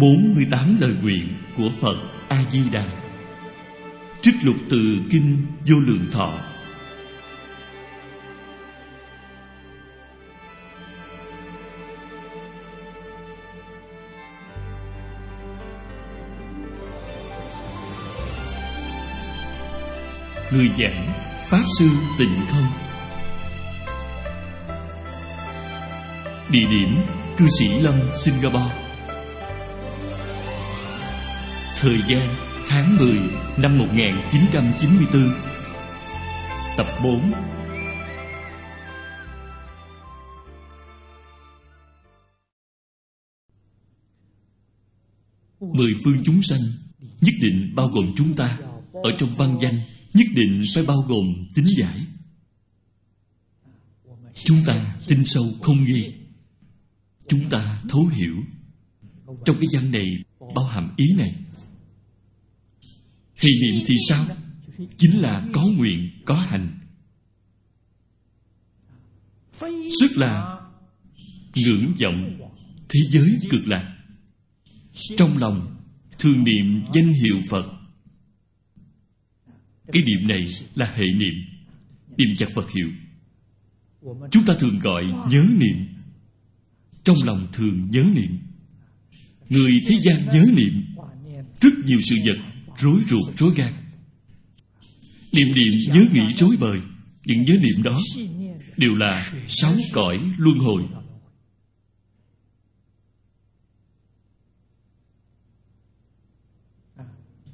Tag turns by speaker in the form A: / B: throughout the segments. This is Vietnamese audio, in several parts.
A: 48 lời nguyện của Phật A-di-đà Trích lục từ Kinh Vô Lượng Thọ. Người giảng Pháp Sư Tịnh Không. Địa điểm Cư sĩ Lâm, Singapore. Thời gian, tháng 10 năm 1994 Tập 4 Mười phương chúng sanh, Nhất định bao gồm chúng ta. Ở trong văn danh, Nhất định phải bao gồm tính giải. Chúng ta tin sâu không nghi. Chúng ta thấu hiểu. Trong cái văn này, Bao hàm ý này Hỷ niệm thì sao? Chính là có nguyện, có hành. Sức là ngưỡng vọng thế giới cực lạc. Trong lòng thường niệm danh hiệu Phật. Cái niệm này là hệ niệm Niệm chặt Phật hiệu. Chúng ta thường gọi nhớ niệm. Trong lòng thường nhớ niệm. Người thế gian nhớ niệm. Rất nhiều sự vật rối ruột rối gan. Niệm niệm nhớ nghĩ rối bời những nhớ niệm đó đều là sáu cõi luân hồi.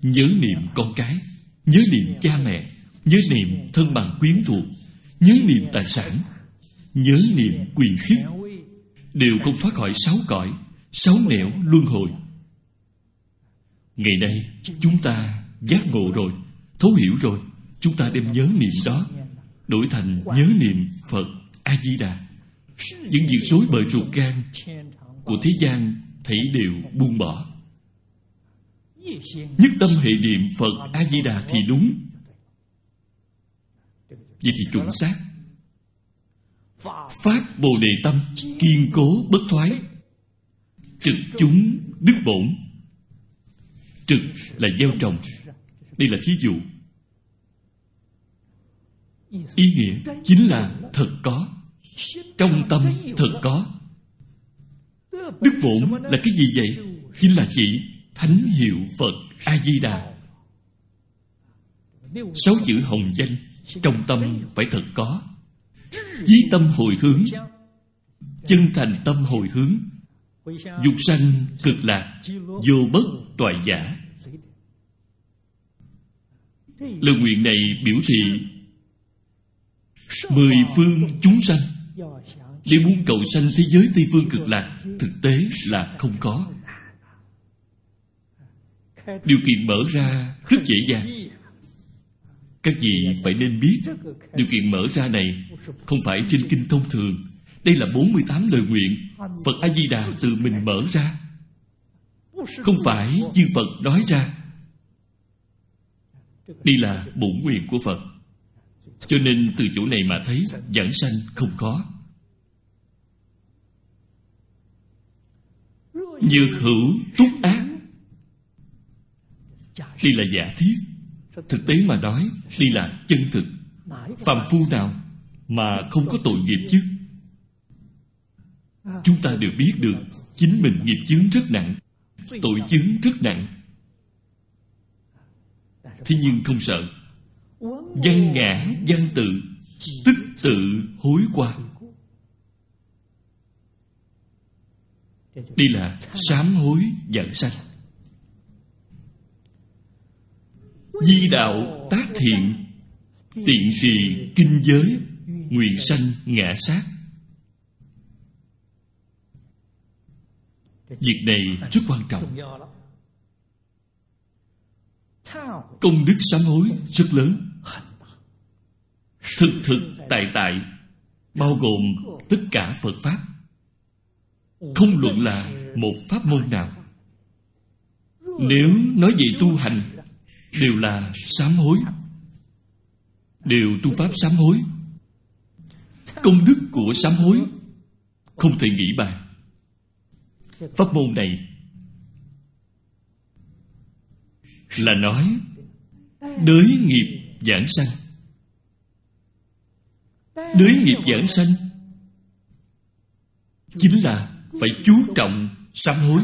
A: Nhớ niệm con cái, nhớ niệm cha mẹ, nhớ niệm thân bằng quyến thuộc, nhớ niệm tài sản, nhớ niệm quyền khiết đều không thoát khỏi sáu cõi, sáu nẻo luân hồi. Ngày nay, chúng ta giác ngộ rồi, Thấu hiểu rồi. Chúng ta đem nhớ niệm đó, Đổi thành nhớ niệm Phật A-di-đà. Những việc rối bời ruột gan Của thế gian Thấy đều buông bỏ. Nhất tâm hệ niệm Phật A-di-đà thì đúng. Vậy thì chuẩn xác. Phát Bồ Đề Tâm Kiên cố bất thoái. Trực chúng đức bổn. Trực là gieo trồng. Đây là thí dụ. Ý nghĩa chính là thật có. Trong tâm thật có. Đức bổn là cái gì vậy? Chính là chỉ Thánh hiệu Phật A-di-đà. Sáu chữ hồng danh Trong tâm phải thật có. Chí tâm hồi hướng, Chân thành tâm hồi hướng. Dục sanh cực lạc, Vô bất toại giả. Lời nguyện này biểu thị Mười phương chúng sanh. Để muốn cầu sanh thế giới Tây Phương cực lạc, Thực tế là không có. Điều kiện mở ra rất dễ dàng. Các vị phải nên biết, Điều kiện mở ra này Không phải trên kinh thông thường. Đây là 48 lời nguyện Phật A-di-đà tự mình mở ra. Không phải chư Phật nói ra. Đây là bổn nguyện của Phật. Cho nên từ chỗ này mà thấy Giảng sanh không khó. Nhược hữu túc ác. Đây là giả thiết. Thực tế mà nói Đây là chân thực. Phạm phu nào Mà không có tội nghiệp chứ Chúng ta đều biết được, Chính mình nghiệp chướng rất nặng, Tội chướng rất nặng. Thế nhưng không sợ. Văn ngã, văn tự, Tức tự hối qua. Đây là sám hối giảng sanh. Di đạo tác thiện, Tiện trì kinh giới, Nguyện sanh ngã sát. Việc này rất quan trọng. Công đức sám hối rất lớn. Thực thực tại tại Bao gồm tất cả Phật Pháp. Không luận là một pháp môn nào. Nếu nói về tu hành Đều là sám hối. Đều tu pháp sám hối. Công đức của sám hối Không thể nghĩ bàn Pháp môn này là nói đới nghiệp giảng sanh. Đới nghiệp giảng sanh chính là phải chú trọng sám hối.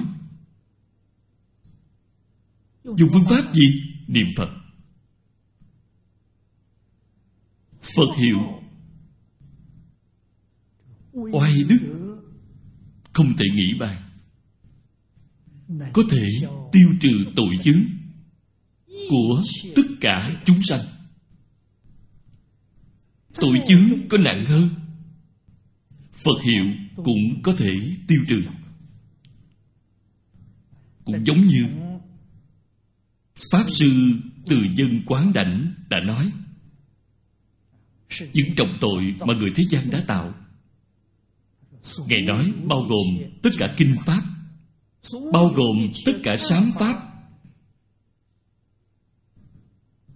A: Dùng phương pháp gì? Niệm phật. Phật hiệu oai đức. Không thể nghĩ bàn có thể tiêu trừ tội chứng của tất cả chúng sanh. Tội chứng có nặng hơn, phật hiệu cũng có thể tiêu trừ. Cũng giống như pháp sư từ dân quán đảnh đã nói, những trọng tội mà người thế gian đã tạo, ngài nói bao gồm tất cả kinh pháp bao gồm tất cả sám pháp,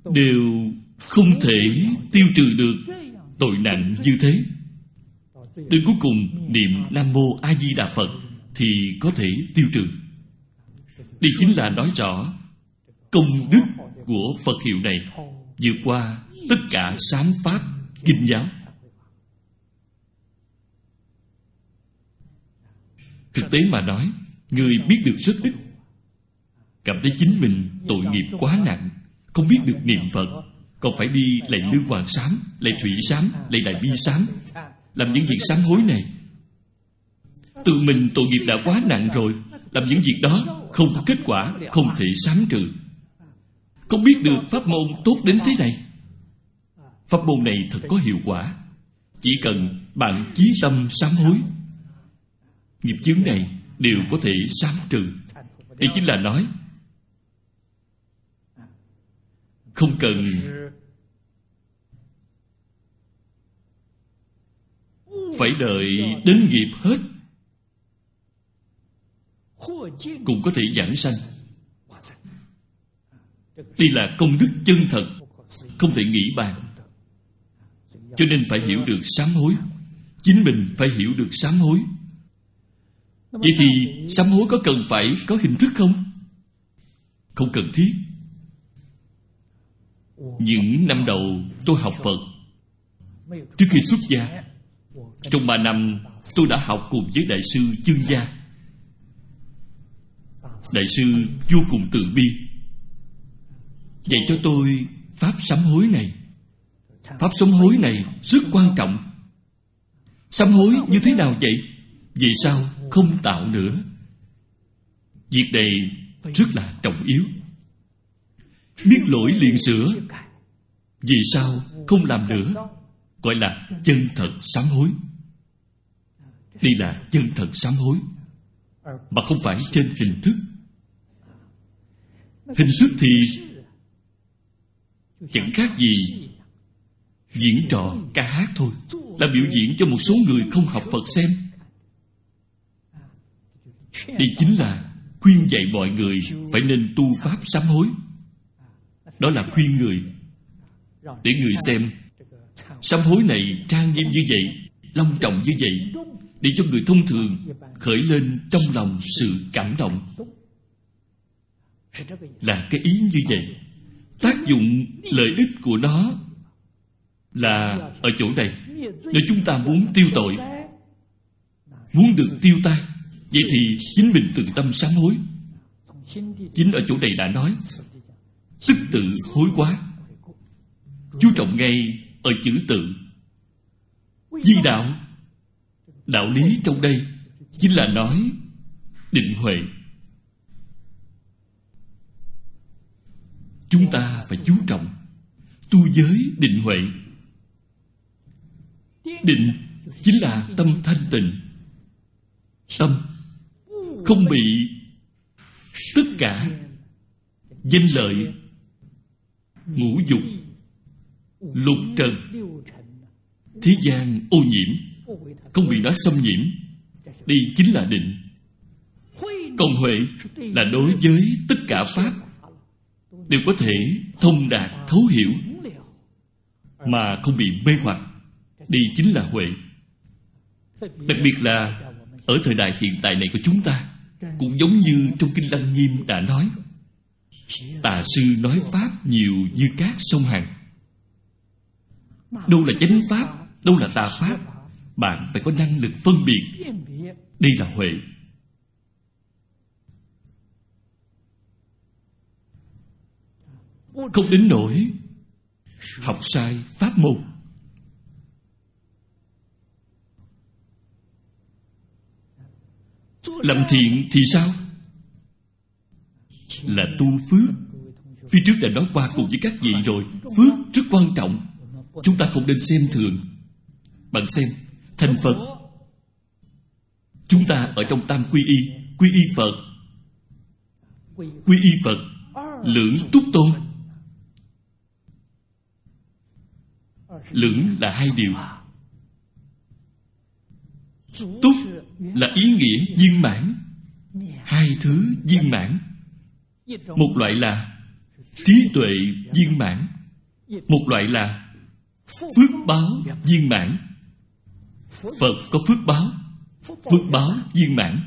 A: đều không thể tiêu trừ được tội nặng như thế. Đến cuối cùng, niệm nam mô a di đà phật thì có thể tiêu trừ. Đây chính là nói rõ công đức của phật hiệu này vượt qua tất cả sám pháp kinh giáo. Thực tế mà nói người biết được rất ít cảm thấy chính mình tội nghiệp quá nặng, không biết được niệm phật. Còn phải đi lạy lương hoàng sám, lạy thủy sám, lạy đại bi sám, làm những việc sám hối này. Tự mình tội nghiệp đã quá nặng rồi, làm những việc đó không có kết quả, không thể sám trừ. Không biết được pháp môn tốt đến thế này. Pháp môn này thật có hiệu quả. Chỉ cần bạn chí tâm sám hối. Nghiệp chướng này đều có thể sám trừ đây chính là nói, không cần phải đợi đến nghiệp hết cũng có thể giảng sanh. Đây là công đức chân thật, không thể nghĩ bàn. Cho nên phải hiểu được sám hối. Chính mình phải hiểu được sám hối vậy thì sám hối có cần phải có hình thức không? Không cần thiết. Những năm đầu tôi học phật. Trước khi xuất gia trong ba năm tôi đã học cùng với đại sư chương gia. Đại sư vô cùng từ bi dạy cho tôi pháp sám hối này. Pháp sám hối này rất quan trọng. Sám hối như thế nào vậy? Vì sao không tạo nữa. Việc này rất là trọng yếu. Biết lỗi liền sửa. Vì sao không làm nữa? Gọi là chân thật sám hối. Đây là chân thật sám hối, mà không phải trên hình thức. Hình thức thì chẳng khác gì diễn trò ca hát thôi. Là biểu diễn cho một số người không học phật xem đây chính là khuyên dạy mọi người phải nên tu pháp sám hối. Đó là khuyên người. Để người xem, sám hối này trang nghiêm như vậy, long trọng như vậy, để cho người thông thường khởi lên trong lòng sự cảm động. Là cái ý như vậy. Tác dụng lợi ích của nó là ở chỗ này. Nếu chúng ta muốn tiêu tội, muốn được tiêu tai vậy thì chính mình từ tâm sám hối. Chính ở chỗ này đã nói, tức tự hối quá. Chú trọng ngay ở chữ tự. Di đạo đạo lý trong đây chính là nói định huệ. Chúng ta phải chú trọng tu giới định huệ. Định chính là tâm thanh tịnh. Tâm không bị tất cả danh lợi, ngũ dục, lục trần, thế gian ô nhiễm, không bị nó xâm nhiễm. Đây chính là định. Còn huệ là đối với tất cả pháp đều có thể thông đạt, thấu hiểu mà không bị mê hoặc. Đây chính là huệ. Đặc biệt là ở thời đại hiện tại này của chúng ta cũng giống như trong kinh lăng nghiêm đã nói, Tà sư nói Pháp nhiều như cát sông Hằng Đâu là chánh Pháp, Đâu là tà Pháp, Bạn phải có năng lực phân biệt. Đây là Huệ. Không đến nỗi Học sai Pháp môn. Làm thiện thì sao? Là tu phước. Phía trước đã nói qua cùng với các vị rồi. Phước rất quan trọng. Chúng ta không nên xem thường. Bạn xem, Thành Phật. Chúng ta ở trong tam quy y Quy y Phật. Quy y Phật, Lưỡng túc tôn. Lưỡng là hai điều. Túc là ý nghĩa viên mãn. Hai thứ viên mãn. Một loại là trí tuệ viên mãn. Một loại là phước báo viên mãn. Phật có phước báo Phước báo viên mãn.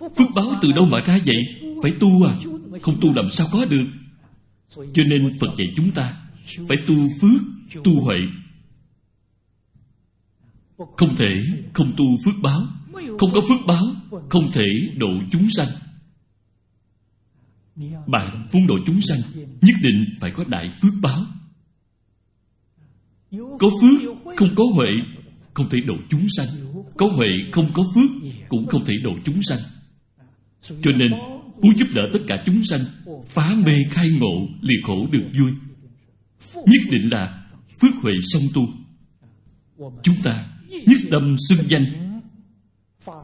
A: Phước báo từ đâu mà ra vậy? Phải tu à? Không tu làm sao có được. Cho nên Phật dạy chúng ta Phải tu phước, tu huệ. Không thể không tu phước báo, Không có phước báo, Không thể độ chúng sanh. Bạn muốn độ chúng sanh, Nhất định phải có đại phước báo. Có phước, Không có huệ, Không thể độ chúng sanh. Có huệ, không có phước, Cũng không thể độ chúng sanh. Cho nên, Muốn giúp đỡ tất cả chúng sanh, Phá mê khai ngộ Lìa khổ được vui. Nhất định là Phước huệ song tu. Chúng ta nhất tâm xưng danh.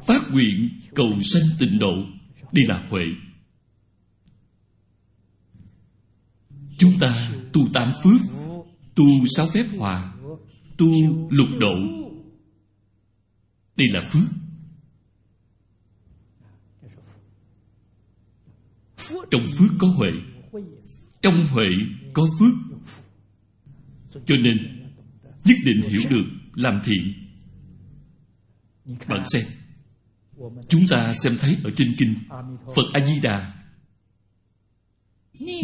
A: Phát nguyện cầu sanh tịnh độ. Đây là huệ. Chúng ta tu tam phước, Tu sáu phép hòa, Tu lục độ. Đây là phước. Trong phước có huệ, Trong huệ có phước. Cho nên, Nhất định hiểu được, Làm thiện bạn xem. Chúng ta xem thấy ở trên kinh Phật A-di-đà.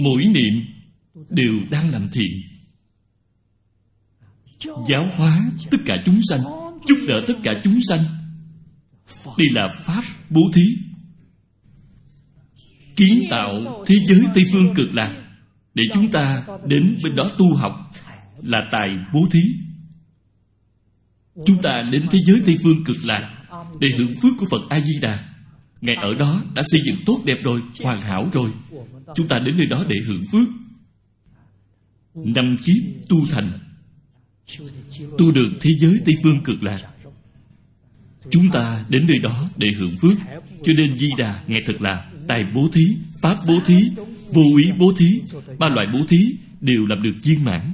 A: Mỗi niệm Đều đang làm thiện Giáo hóa tất cả chúng sanh Giúp đỡ tất cả chúng sanh. Đây là Pháp bố thí. Kiến tạo thế giới Tây Phương cực lạc Để chúng ta đến bên đó tu học Là tài bố thí Chúng ta đến thế giới Tây Phương cực lạc Để hưởng phước của Phật A-di-đà. Ngài ở đó đã xây dựng tốt đẹp rồi Hoàn hảo rồi. Chúng ta đến nơi đó để hưởng phước. Năm kiếp tu thành. Tu được thế giới Tây Phương cực lạc. Chúng ta đến nơi đó để hưởng phước. Cho nên Di Đà ngài thật là Tài bố thí, Pháp bố thí Vô ý bố thí Ba loại bố thí đều làm được viên mãn.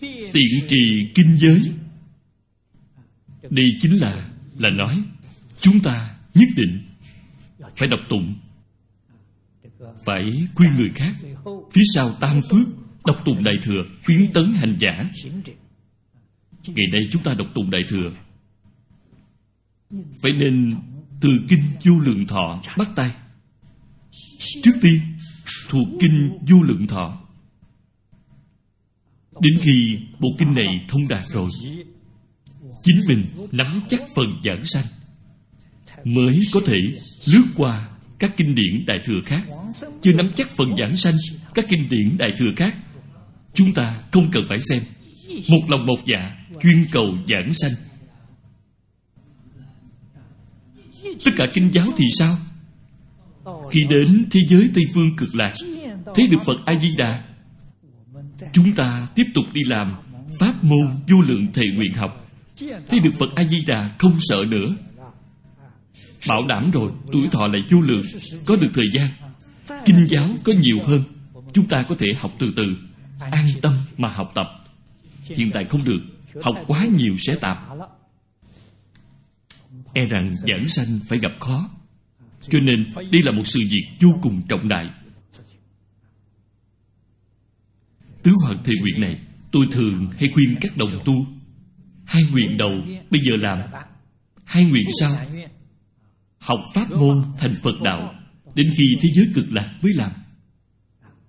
A: Tiện trì kinh giới. Đây chính là Là nói, Chúng ta nhất định Phải đọc tụng. Phải khuyên người khác, Phía sau tam phước, Đọc tụng đại thừa, Khuyến tấn hành giả. Ngày nay chúng ta đọc tụng đại thừa. Phải nên từ kinh vô lượng thọ bắt tay. Trước tiên, Thuộc kinh vô lượng thọ. Đến khi bộ kinh này thông đạt rồi, Chính mình nắm chắc phần giảng sanh, Mới có thể lướt qua các kinh điển đại thừa khác. Chưa nắm chắc phần giảng sanh, Các kinh điển đại thừa khác, Chúng ta không cần phải xem. Một lòng một dạ Chuyên cầu giảng sanh. Tất cả kinh giáo thì sao? Khi đến thế giới Tây Phương cực lạc, Thấy được Phật A-di-đà Chúng ta tiếp tục đi làm Pháp môn vô lượng thệ nguyện học. Thấy được Phật A-di-đà không sợ nữa. Bảo đảm rồi, Tuổi thọ lại vô lượng, Có được thời gian. Kinh giáo có nhiều hơn, Chúng ta có thể học từ từ, An tâm mà học tập. Hiện tại không được, Học quá nhiều sẽ tạp. E rằng giảng sanh phải gặp khó, Cho nên đây là một sự việc vô cùng trọng đại. Tứ hoàng thề nguyện này, Tôi thường hay khuyên các đồng tu. Hai nguyện đầu bây giờ làm, Hai nguyện sau. Học pháp môn thành phật đạo, đến khi thế giới cực lạc mới làm.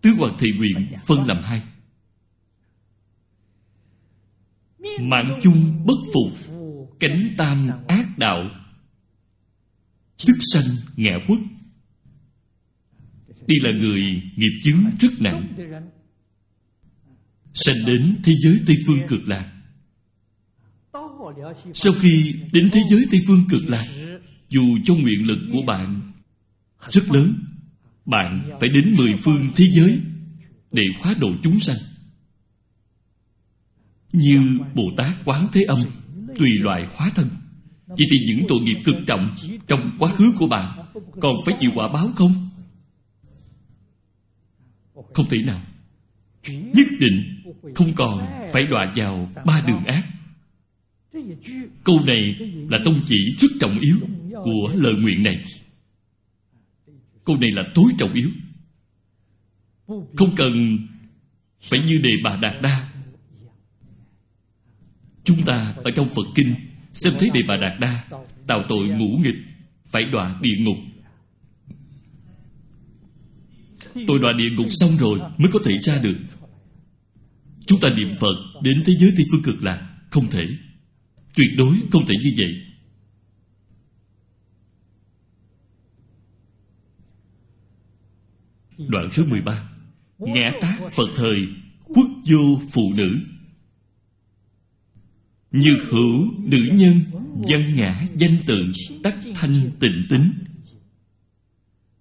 A: Tứ hoàng thề nguyện phân làm hai. Mạng chung bất phục cánh tam ác đạo. Tức sanh ngạ quốc đây là người nghiệp chứng rất nặng sanh đến thế giới tây phương cực lạc. Sau khi đến thế giới tây phương cực lạc, dù cho nguyện lực của bạn rất lớn, bạn phải đến mười phương thế giới để khóa độ chúng sanh. Như bồ tát quán thế âm tùy loại hóa thân vậy thì những tội nghiệp cực trọng trong quá khứ của bạn còn phải chịu quả báo không? Không thể nào. Nhất định không còn phải đọa vào ba đường ác. Câu này là tông chỉ rất trọng yếu của lời nguyện này. Câu này là tối trọng yếu. Không cần phải như đề bà đạt đa. Chúng ta ở trong phật kinh xem thấy đề bà đạt đa tạo tội ngũ nghịch, phải đọa địa ngục. Tôi đọa địa ngục xong rồi mới có thể ra được chúng ta niệm phật đến thế giới tây phương cực lạc, không thể. Tuyệt đối không thể như vậy. Đoạn thứ 13 Ngã tác Phật thời, Quốc vô phụ nữ. Như hữu nữ nhân, Văn ngã, danh tự, Đắc thanh, tịnh tính.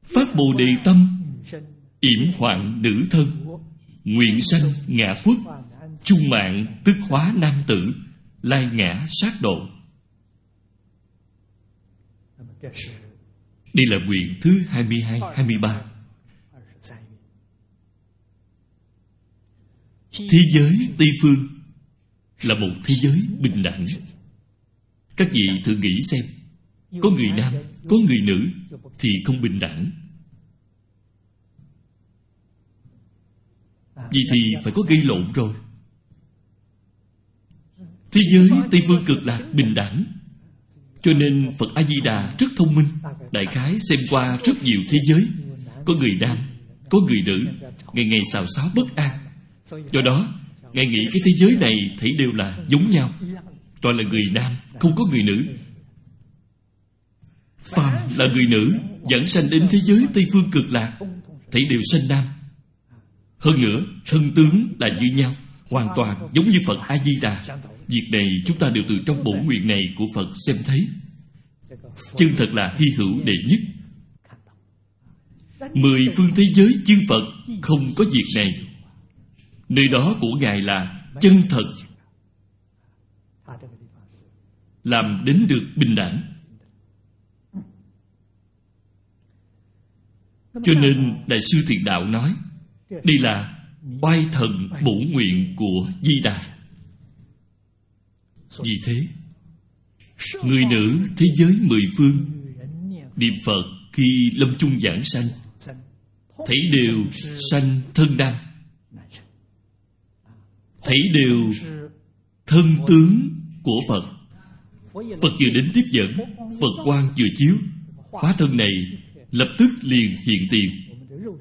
A: Phát bồ đề tâm, yểm hoạn nữ thân. Nguyện sanh ngã quốc Trung mạng tức hóa nam tử Lai ngã sát độ. Đây là nguyện thứ 22, 23 Thế giới Tây Phương Là một thế giới bình đẳng. Các vị thử nghĩ xem Có người nam, có người nữ Thì không bình đẳng. Vì thì phải có gây lộn rồi. Thế giới Tây Phương cực lạc bình đẳng. Cho nên Phật A-di-đà rất thông minh. Đại khái xem qua rất nhiều thế giới. Có người nam, có người nữ Ngày ngày xào xáo bất an. Do đó Ngài nghĩ cái thế giới này thấy đều là giống nhau. Toàn là người nam Không có người nữ. Phàm là người nữ Dẫn sanh đến thế giới Tây Phương cực lạc Thấy đều sanh nam. Hơn nữa, Thân tướng là như nhau, Hoàn toàn giống như Phật A-di-đà. Việc này chúng ta đều từ trong bổ nguyện này Của Phật xem thấy. Chân thật là hy hữu đệ nhất. Mười phương thế giới chư Phật Không có việc này. Nơi đó của Ngài là chân thật. Làm đến được bình đẳng. Cho nên Đại sư Thiện Đạo nói đây là oai thần bổ nguyện của Di Đà. Vì thế, Người nữ thế giới mười phương, Niệm Phật khi lâm chung giảng sanh, Thấy đều sanh thân nam thấy đều thân tướng của Phật. Phật vừa đến tiếp dẫn, Phật quan vừa chiếu. Hóa thân này lập tức liền hiện tiền.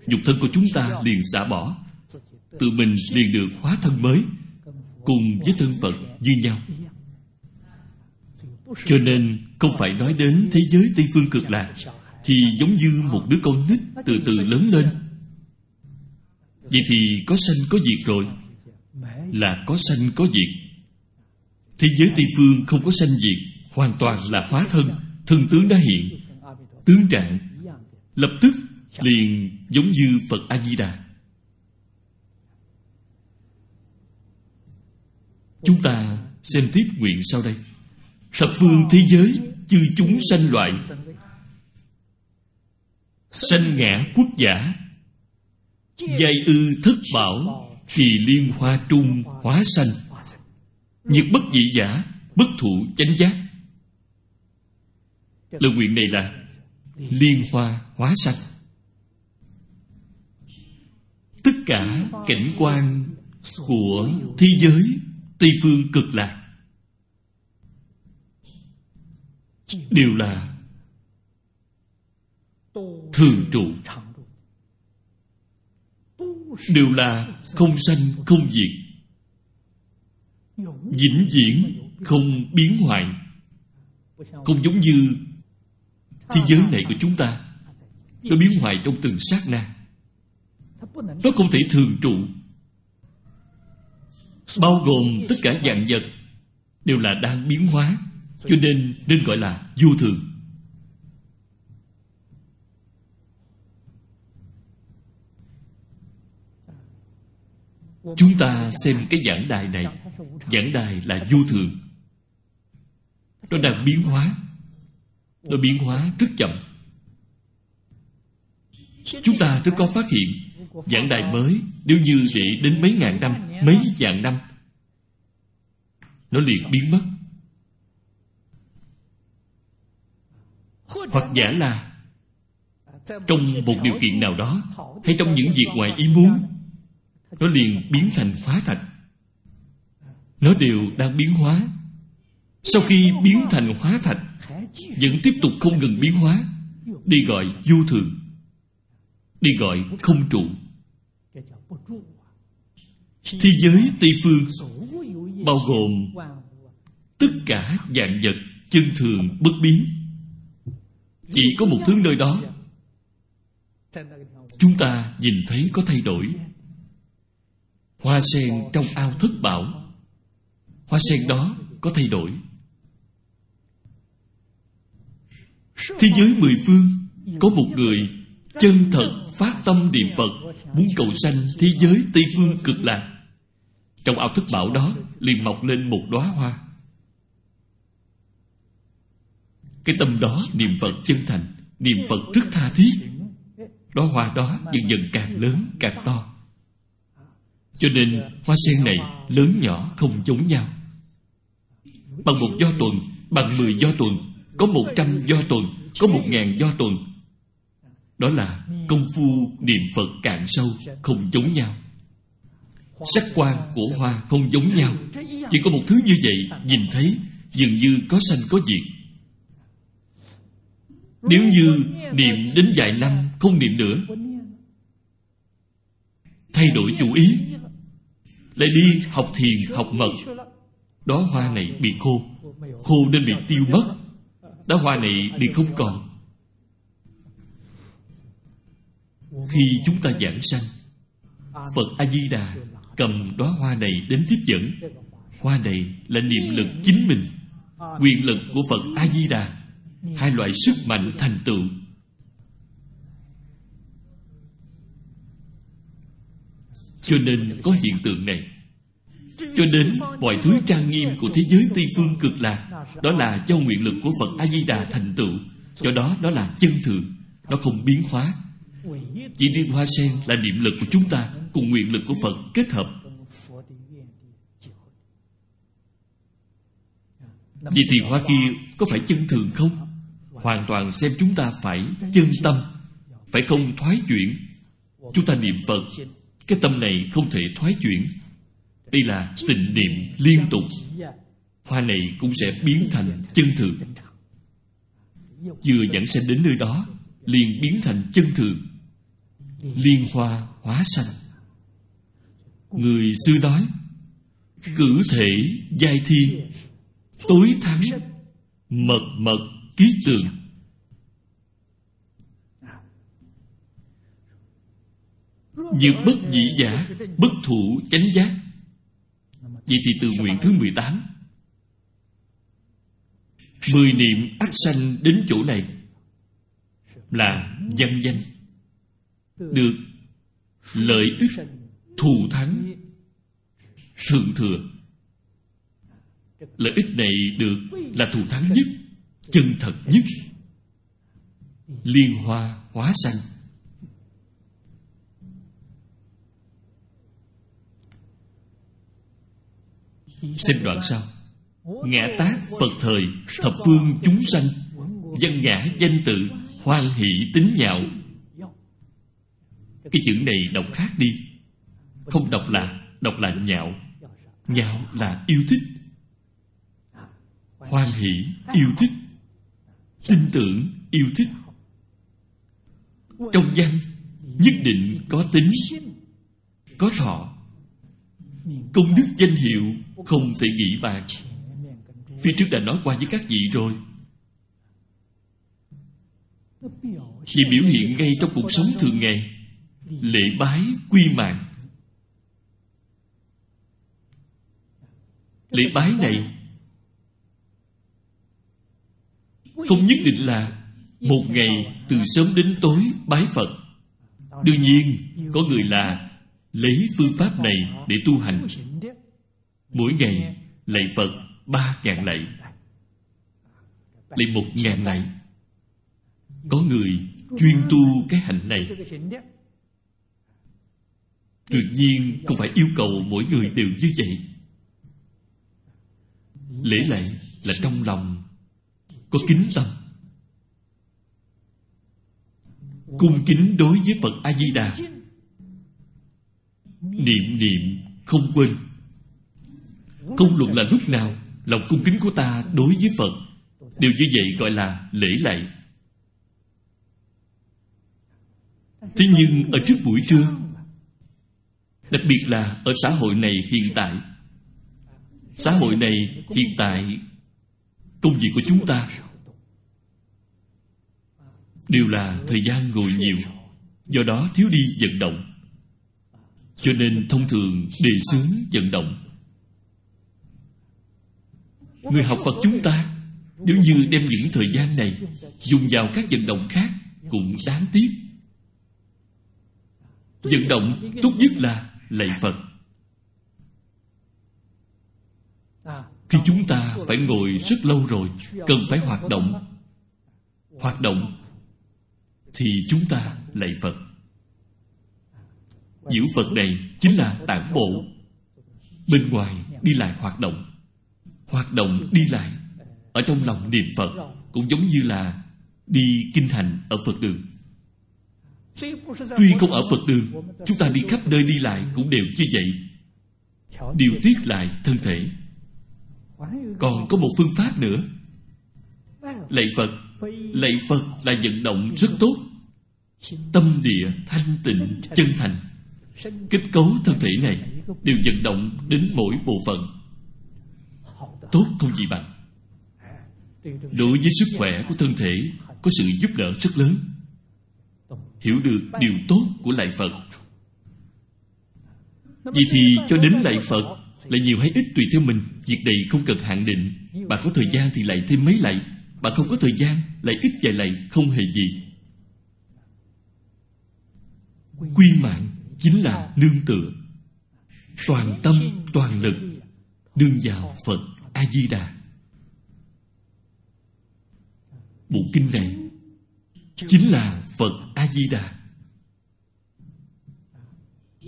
A: Dục thân của chúng ta liền xả bỏ. Tự mình liền được hóa thân mới, Cùng với thân Phật như nhau. Cho nên không phải nói đến thế giới Tây Phương cực lạc, Thì giống như một đứa con nít từ từ lớn lên. Vậy thì có sanh có diệt rồi, là có sanh có diệt. Thế giới tây phương không có sanh diệt, hoàn toàn là hóa thân thân tướng đã hiện. Tướng trạng lập tức liền giống như phật a di đà chúng ta xem tiếp nguyện sau đây. Thập phương thế giới chư chúng sanh loại. Sanh ngã quốc giả. Giai ư thất bảo thì liên hoa trung hóa sanh. Nhật bất dị giả, Bất thụ chánh giác. Lời nguyện này là Liên hoa hóa sanh. Tất cả cảnh quan Của thế giới Tây phương cực lạc Đều là thường trụ, đều là không sanh, không diệt, vĩnh viễn không biến hoại, không giống như thế giới này của chúng ta. Nó biến hoại trong từng sát na nó không thể thường trụ, bao gồm tất cả dạng vật đều là đang biến hóa, cho nên nên gọi là vô thường. Chúng ta xem cái giảng đài này. Giảng đài là vô thường. Nó đang biến hóa. Nó biến hóa rất chậm. Chúng ta rất có phát hiện giảng đài mới nếu như để đến mấy ngàn năm mấy vạn năm nó liền biến mất. Hoặc giả là trong một điều kiện nào đó hay trong những việc ngoài ý muốn nó liền biến thành hóa thạch nó đều đang biến hóa. Sau khi biến thành hóa thạch vẫn tiếp tục không ngừng biến hóa. Đi gọi vô thường đi gọi không trụ thế giới tây phương, bao gồm tất cả dạng vật chân thường bất biến. Chỉ có một thứ nơi đó, chúng ta nhìn thấy có thay đổi. Hoa sen trong ao thất bảo, hoa sen đó có thay đổi. Thế giới mười phương có một người chân thật phát tâm niệm phật, muốn cầu sanh thế giới tây phương cực lạc. Trong ao thất bảo đó, liền mọc lên một đóa hoa. Cái tâm đó niệm phật chân thành, niệm phật rất tha thiết. Đóa hoa đó dần dần càng lớn, càng to. Cho nên, hoa sen này lớn nhỏ không giống nhau. Bằng một do tuần, bằng mười do tuần, có một trăm do tuần, có một ngàn do tuần đó là công phu niệm phật cạn sâu, không giống nhau. Sắc quan của hoa không giống nhau. Chỉ có một thứ như vậy nhìn thấy, dường như có sanh có diệt. Nếu như niệm đến vài năm không niệm nữa, thay đổi chủ ý, lại đi học thiền, học mật, đó hoa này bị khô. Khô nên bị tiêu mất. Đó hoa này bị không còn. Khi chúng ta giảng sanh, phật a di đà cầm đóa hoa này đến tiếp dẫn. Hoa này là niệm lực chính mình, quyền lực của phật a di đà hai loại sức mạnh thành tựu. Cho nên có hiện tượng này. Cho đến mọi thứ trang nghiêm của thế giới tây phương cực lạc, đó là do nguyện lực của phật a di đà thành tựu. Do đó đó là chân thường nó không biến hóa chỉ riêng hoa sen là niệm lực của chúng ta cùng nguyện lực của phật kết hợp. Vậy thì hoa kia có phải chân thường không? Hoàn toàn xem chúng ta phải chân tâm, phải không thoái chuyển. Chúng ta niệm phật, cái tâm này không thể thoái chuyển. Đây là tình niệm liên tục. Hoa này cũng sẽ biến thành chân thường. Vừa dẫn sanh đến nơi đó, liền biến thành chân thường liên hoa hóa sanh. Người xưa nói, cử thể giai thiên, tối thắng, mật mật ký tường. Như bất dĩ giả, Bất thủ chánh giác. Vậy thì từ nguyện thứ 18 Mười niệm ác sanh đến chỗ này Là dân danh. Được lợi ích thù thắng, thượng thừa. Lợi ích này được là thù thắng nhất, chân thật nhất, liên hoa hóa sanh. Xem đoạn sau. Ngã tác phật thời, thập phương chúng sanh dân ngã danh tự, hoan hỷ tính nhạo cái chữ này đọc khác đi. Không đọc là đọc là nhạo. Nhạo là yêu thích. Hoan hỷ, yêu thích. Tin tưởng, yêu thích. Trong văn nhất định có tính, có thọ. Công đức danh hiệu không thể nghĩ bàn. Phía trước đã nói qua với các vị rồi. Vì biểu hiện ngay trong cuộc sống thường ngày lễ bái quy mạng. Lễ bái này không nhất định là một ngày từ sớm đến tối bái phật. Đương nhiên, có người là lấy phương pháp này để tu hành. Mỗi ngày lạy phật ba ngàn lạy. Lạy một ngàn lạy. Có người chuyên tu cái hạnh này. Tự nhiên không phải yêu cầu mỗi người đều như vậy. Lễ lạy là trong lòng, Có kính tâm. Cung kính đối với Phật A-di-đà. Niệm niệm không quên. Không luận là lúc nào, Lòng cung kính của ta đối với Phật Đều như vậy gọi là lễ lạy Thế nhưng ở trước buổi trưa Đặc biệt là ở xã hội này hiện tại. Xã hội này hiện tại, Công việc của chúng ta Đều là thời gian ngồi nhiều, Do đó thiếu đi vận động. Cho nên thông thường đề xướng vận động. Người học Phật chúng ta, Nếu như đem những thời gian này Dùng vào các vận động khác Cũng đáng tiếc. Vận động tốt nhất là lạy Phật. Khi chúng ta phải ngồi rất lâu rồi Cần phải hoạt động. Hoạt động Thì chúng ta lạy Phật. Diễu Phật này chính là tản bộ. Bên ngoài đi lại hoạt động. Hoạt động đi lại Ở trong lòng niệm Phật Cũng giống như là Đi kinh hành ở Phật đường Tuy không ở Phật đường, Chúng ta đi khắp nơi đi lại cũng đều như vậy. Điều tiết lại thân thể. Còn có một phương pháp nữa. Lạy Phật Lạy Phật là vận động rất tốt. Tâm địa thanh tịnh, chân thành. Kết cấu thân thể này Đều vận động đến mỗi bộ phận. Tốt không gì bằng. Đối với sức khỏe của thân thể Có sự giúp đỡ rất lớn hiểu được điều tốt của lạy Phật. Vì thì cho đến lạy Phật là nhiều hay ít tùy theo mình. Việc này không cần hạn định. Bạn có thời gian thì lạy thêm mấy lạy Bạn không có thời gian Lạy ít vài lạy không hề gì. Quy mạng chính là nương tựa. Toàn tâm, toàn lực. Đương vào Phật A-di-đà Bộ kinh này chính là phật a di đà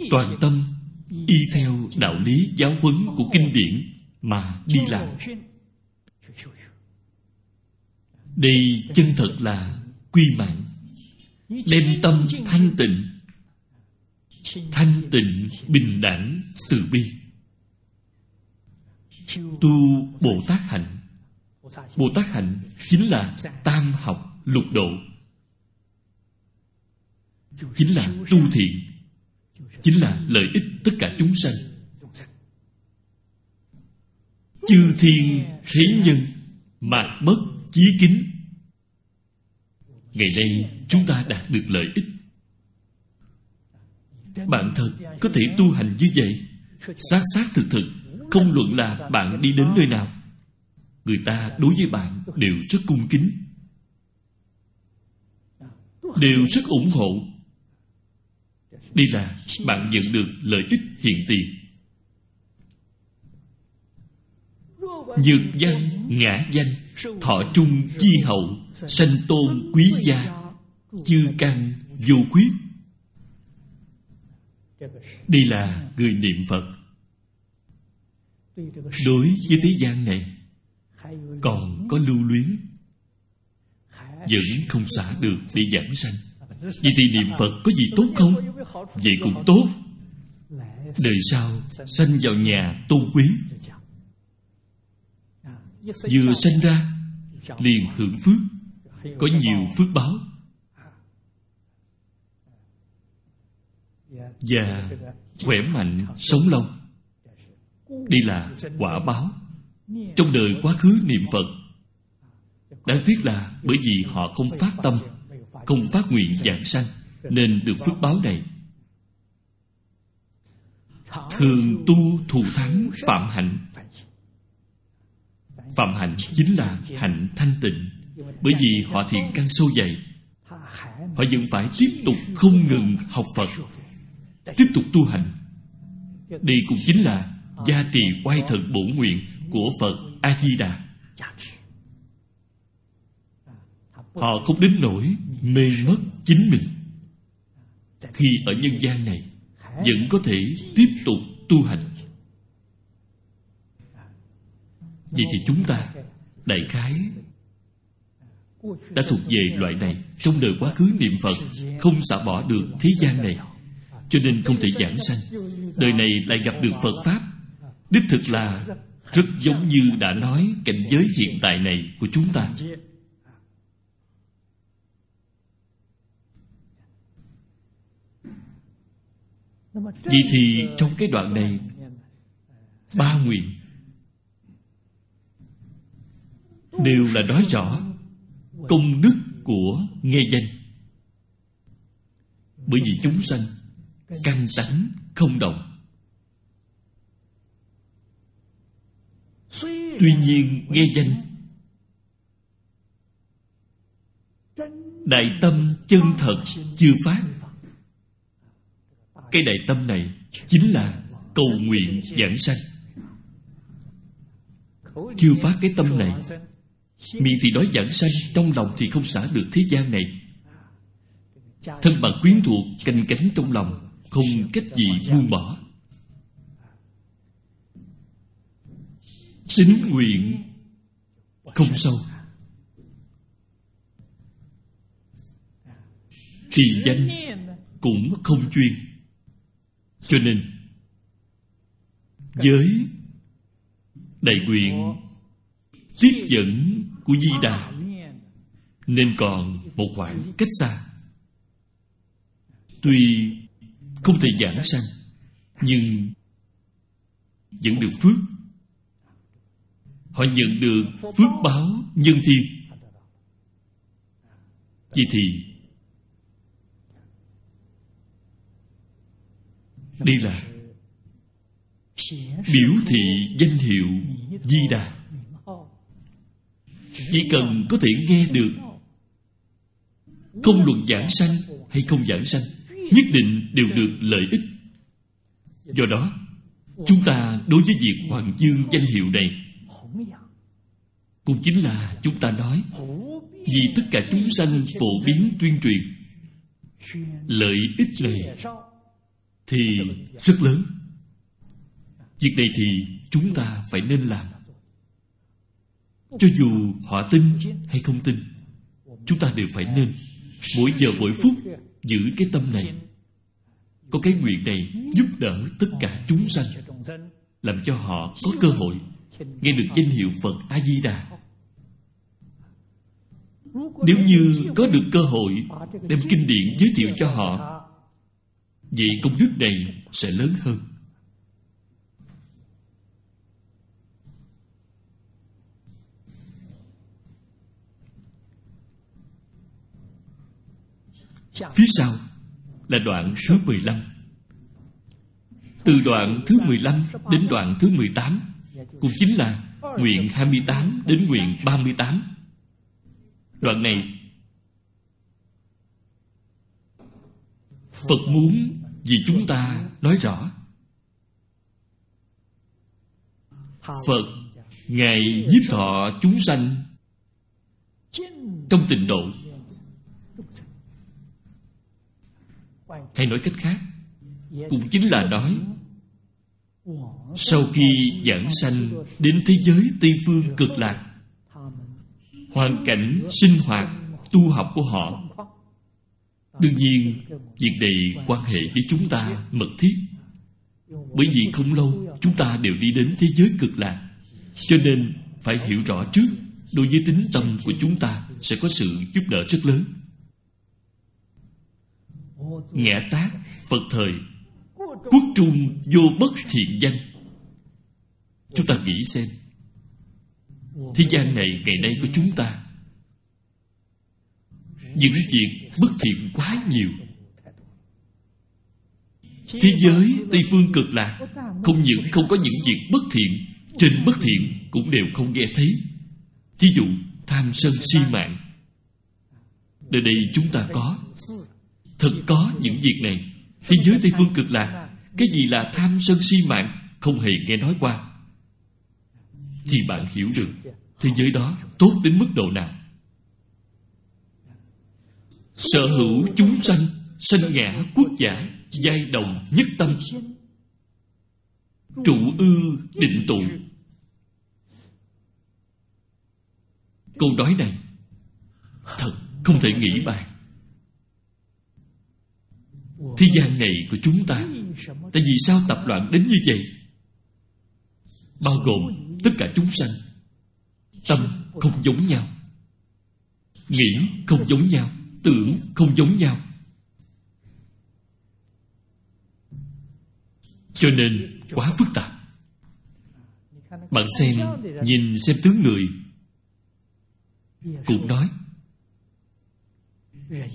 A: toàn tâm y theo đạo lý giáo huấn của kinh điển mà đi làm. Đây chân thật là quy mạng, đem tâm thanh tịnh thanh tịnh bình đẳng từ bi. Tu bồ tát hạnh. Bồ tát hạnh chính là tam học lục độ chính là tu thiện. Chính là lợi ích tất cả chúng sanh. Chư thiên thế nhân mạc bất chí kính. Ngày nay chúng ta đạt được lợi ích. Bạn thật có thể tu hành như vậy. Xác xác thực thực, không luận là bạn đi đến nơi nào. Người ta đối với bạn đều rất cung kính. Đều rất ủng hộ đây là bạn nhận được lợi ích hiện tiền Nhược danh, ngã danh Thọ trung chi hậu Sanh tôn quý gia Chư căn vô khuyết. Đây là người niệm Phật. Đối với thế gian này Còn có lưu luyến Vẫn không xả được để giảng sanh. Vậy thì niệm Phật có gì tốt không? Vậy cũng tốt. Đời sau, sanh vào nhà tôn quý. Vừa sanh ra, Liền hưởng phước. Có nhiều phước báo. Và khỏe mạnh, sống lâu. Đây là quả báo. Trong đời quá khứ, niệm phật đáng tiếc là bởi vì họ không phát tâm không phát nguyện giảng sanh, nên được phước báo này thường tu thù thắng phạm hạnh. Phạm hạnh chính là hạnh thanh tịnh, bởi vì họ thiện căn sâu dày. Họ vẫn phải tiếp tục không ngừng học phật, tiếp tục tu hành. Đây cũng chính là gia trì oai thần bổ nguyện của phật a di đà họ không đến nỗi mê mất chính mình. Khi ở nhân gian này, vẫn có thể tiếp tục tu hành. Vậy thì chúng ta, đại khái, đã thuộc về loại này trong đời quá khứ niệm phật, không xả bỏ được thế gian này. Cho nên không thể giảng sanh. Đời này lại gặp được phật pháp. Đích thực là rất giống như đã nói cảnh giới hiện tại này của chúng ta. Vậy thì trong cái đoạn này, Ba nguyện Đều là nói rõ Công đức của nghe danh. Bởi vì chúng sanh Căn tánh không động. Tuy nhiên nghe danh, Đại tâm chân thật chưa phát cái đại tâm này chính là cầu nguyện giảng sanh. Chưa phát cái tâm này, miệng thì nói giảng sanh, trong lòng thì không xả được thế gian này. Thân bằng quyến thuộc, canh cánh trong lòng, không cách gì buông bỏ. Tính nguyện không sâu. Thì danh cũng không chuyên cho nên với đại nguyện tiếp dẫn của di đà nên còn một khoảng cách xa. Tuy không thể giảng sanh, nhưng vẫn được phước. Họ nhận được phước báo nhân thiên. Vậy thì đây là biểu thị danh hiệu di đà. Chỉ cần có thể nghe được không luận giảng sanh hay không giảng sanh, nhất định đều được lợi ích. Do đó, chúng ta đối với việc hoàng dương danh hiệu này cũng chính là chúng ta nói, vì tất cả chúng sanh phổ biến tuyên truyền, lợi ích này thì rất lớn. Việc này thì chúng ta phải nên làm. Cho dù họ tin hay không tin, chúng ta đều phải nên mỗi giờ mỗi phút giữ cái tâm này. Có cái nguyện này giúp đỡ tất cả chúng sanh, làm cho họ có cơ hội nghe được danh hiệu phật a di đà nếu như có được cơ hội đem kinh điển giới thiệu cho họ vì công đức này sẽ lớn hơn. Phía sau là đoạn số 15 Từ đoạn thứ 15 đến đoạn thứ 18 Cũng chính là nguyện 28 đến nguyện 38 Đoạn này, Phật muốn vì chúng ta nói rõ. Phật, Ngài nhiếp thọ chúng sanh, Trong tình độ. Hay nói cách khác, Cũng chính là nói, Sau khi giảng sanh Đến thế giới Tây Phương cực lạc, Hoàn cảnh sinh hoạt, Tu học của họ Đương nhiên, Việc này quan hệ với chúng ta mật thiết. Bởi vì không lâu, Chúng ta đều đi đến thế giới cực lạc. Cho nên, phải hiểu rõ trước, Đối với tính tâm của chúng ta Sẽ có sự giúp đỡ rất lớn. Ngã tác Phật thời. Quốc trung vô bất thiện danh. Chúng ta nghĩ xem, Thế gian này ngày nay của chúng ta những việc bất thiện quá nhiều. Thế giới Tây Phương cực lạc Không những không có những việc bất thiện, Trên bất thiện cũng đều không nghe thấy. Thí dụ, tham sân si mạng. Nơi đây chúng ta có. Thật có những việc này. Thế giới Tây Phương cực lạc, Cái gì là tham sân si mạng Không hề nghe nói qua. Thì bạn hiểu được, Thế giới đó tốt đến mức độ nào? Sở hữu chúng sanh Sanh ngã quốc giả, Giai đồng nhất tâm. Trụ ư định tụ. Câu nói này, Thật không thể nghĩ bàn. Thế gian này của chúng ta, Tại vì sao tập loạn đến như vậy? Bao gồm tất cả chúng sanh. Tâm không giống nhau. Nghĩ không giống nhau. Tưởng không giống nhau. Cho nên quá phức tạp. Bạn xem, Nhìn xem tướng người. Cũng nói,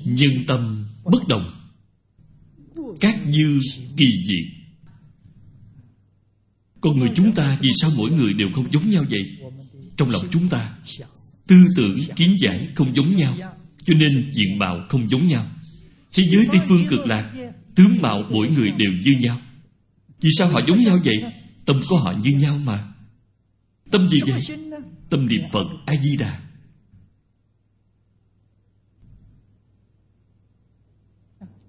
A: Nhân tâm bất đồng, Các dư kỳ dị. Con người chúng ta Vì sao mỗi người đều không giống nhau vậy? Trong lòng chúng ta, Tư tưởng kiến giải không giống nhau. Cho nên diện mạo không giống nhau. Thế giới Tây Phương cực lạc, Tướng mạo mỗi người đều như nhau. Vì sao họ giống nhau vậy? Tâm của họ như nhau mà. Tâm gì vậy? Tâm niệm Phật A-di-đà.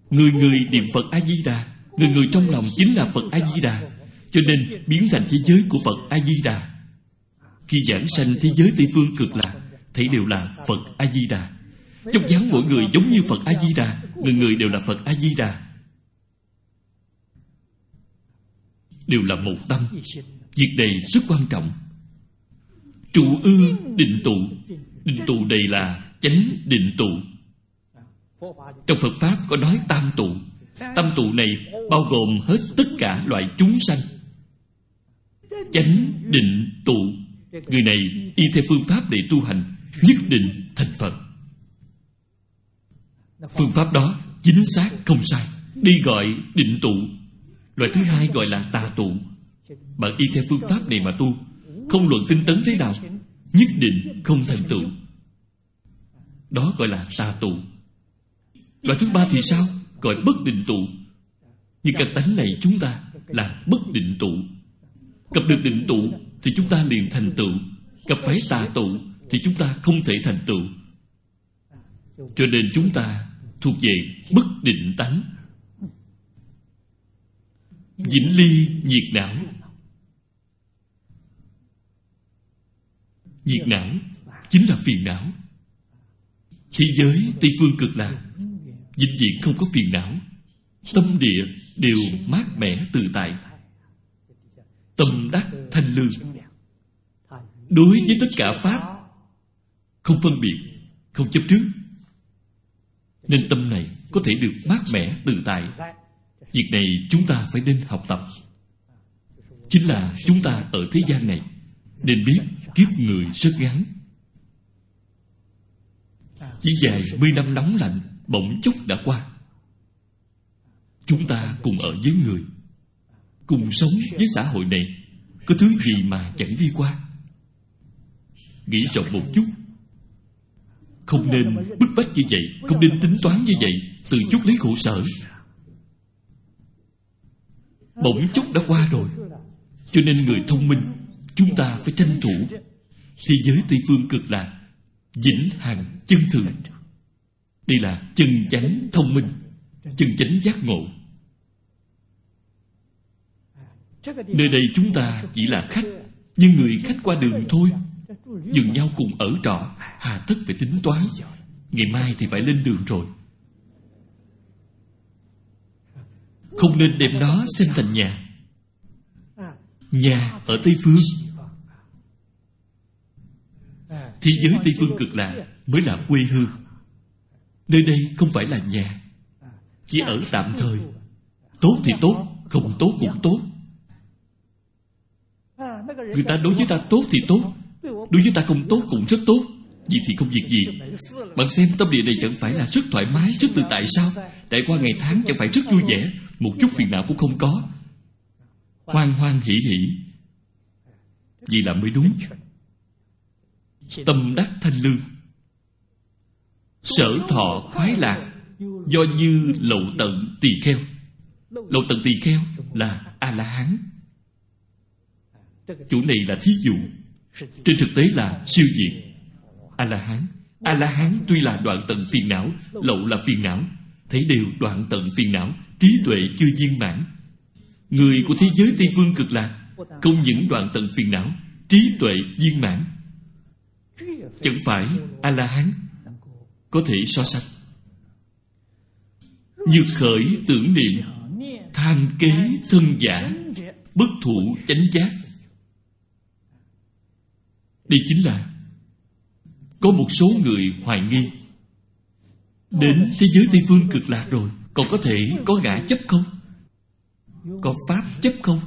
A: Người người niệm Phật A-di-đà, Người người trong lòng chính là Phật A-di-đà. Cho nên biến thành thế giới của Phật A-di-đà. Khi giảng sanh thế giới Tây Phương cực lạc, Thấy đều là Phật A-di-đà. Trong dáng mỗi người giống như Phật A-di-đà, Người người đều là Phật A-di-đà. Đều là một tâm. Việc này rất quan trọng. Trụ ư định tụ. Định tụ đây là chánh định tụ. Trong phật pháp có nói tam tụ. Tam tụ này bao gồm hết tất cả loại chúng sanh. Chánh định tụ. Người này y theo phương pháp để tu hành, nhất định thành phật phương pháp đó chính xác không sai. Đi gọi định tụ. Loại thứ hai gọi là tà tụ. Bạn y theo phương pháp này mà tu, Không luận tinh tấn thế nào, Nhất định không thành tựu. Đó gọi là tà tụ. Loại thứ ba thì sao? Gọi bất định tụ. Như căn tánh này chúng ta là bất định tụ. Gặp được định tụ Thì chúng ta liền thành tựu. Gặp phải tà tụ Thì chúng ta không thể thành tựu. Cho nên chúng ta thuộc về bất định tánh. Vĩnh ly nhiệt não. Nhiệt não Chính là phiền não. Thế giới Tây Phương cực lạc, Vĩnh viễn không có phiền não. Tâm địa đều mát mẻ tự tại. Tâm đắc thanh lương. Đối với tất cả Pháp, Không phân biệt, Không chấp trước. Nên tâm này có thể được mát mẻ tự tại. Việc này chúng ta phải nên học tập. Chính là chúng ta ở thế gian này Nên biết kiếp người rất ngắn. Chỉ dài mươi năm nóng lạnh Bỗng chốc đã qua. Chúng ta cùng ở với người, Cùng sống với xã hội này, Có thứ gì mà chẳng đi qua? Nghĩ rộng một chút không nên bức bách như vậy, Không nên tính toán như vậy Từ chút lấy khổ sở. Bỗng chốc đã qua rồi, cho nên người thông minh, chúng ta phải tranh thủ. Thế giới tây phương cực lạc, vĩnh hằng chân thường. Đây là chân chánh thông minh, chân chánh giác ngộ. Nơi đây chúng ta chỉ là khách, nhưng người khách qua đường thôi dừng nhau cùng ở trọ, hà tất phải tính toán. Ngày mai thì phải lên đường rồi. Không nên đem nó xem thành nhà. Nhà ở Tây Phương. Thế giới Tây Phương cực lạc Mới là quê hương. Nơi đây không phải là nhà, Chỉ ở tạm thời. Tốt thì tốt, Không tốt cũng tốt. Người ta đối với ta tốt thì tốt Đối với ta không tốt cũng rất tốt. Vì thì không việc gì. Bạn xem, tâm địa này chẳng phải là rất thoải mái, Rất tự tại sao? Đại qua ngày tháng chẳng phải rất vui vẻ. Một chút phiền não cũng không có. Hoan hoan hỷ hỷ Vì là mới đúng. Tâm đắc thanh lương. Sở thọ khoái lạc. Do như lậu tận tỳ kheo. Lậu tận tỳ kheo là A-la-hán. Chủ này là thí dụ. Trên thực tế là siêu diệt. A-la-hán. A-la-hán tuy là đoạn tận phiền não, Lậu là phiền não, Thấy đều đoạn tận phiền não, Trí tuệ chưa viên mãn. Người của thế giới Tây Phương cực lạc, Không những đoạn tận phiền não, Trí tuệ viên mãn. Chẳng phải A-la-hán Có thể so sánh. Như khởi tưởng niệm, Tham kế thân giả, Bất thủ chánh giác. Đây chính là Có một số người hoài nghi Đến thế giới Tây Phương cực lạc rồi, Còn có thể có ngã chấp không? Có Pháp chấp không?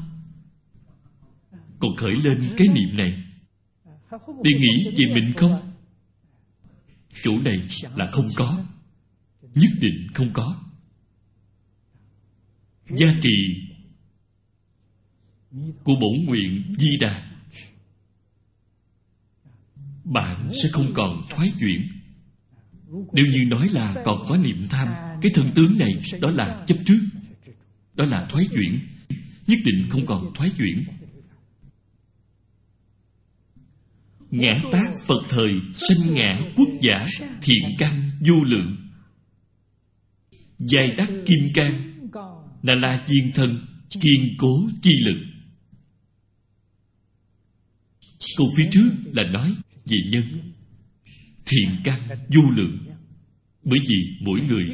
A: Còn khởi lên cái niệm này Để nghĩ về mình không? Chỗ này là không có, Nhất định không có Gia trì Của bổn nguyện di đà bạn sẽ không còn thoái chuyển. Nếu như nói là còn có niệm tham, Cái thân tướng này Đó là chấp trước, Đó là thoái chuyển, Nhất định không còn thoái chuyển. Ngã tác Phật thời Sanh ngã quốc giả Thiện căn vô lượng. Giai đắc kim can là la chiên thân, kiên cố chi lực. Câu phía trước là nói vì nhân, thiện căn vô lượng. Bởi vì mỗi người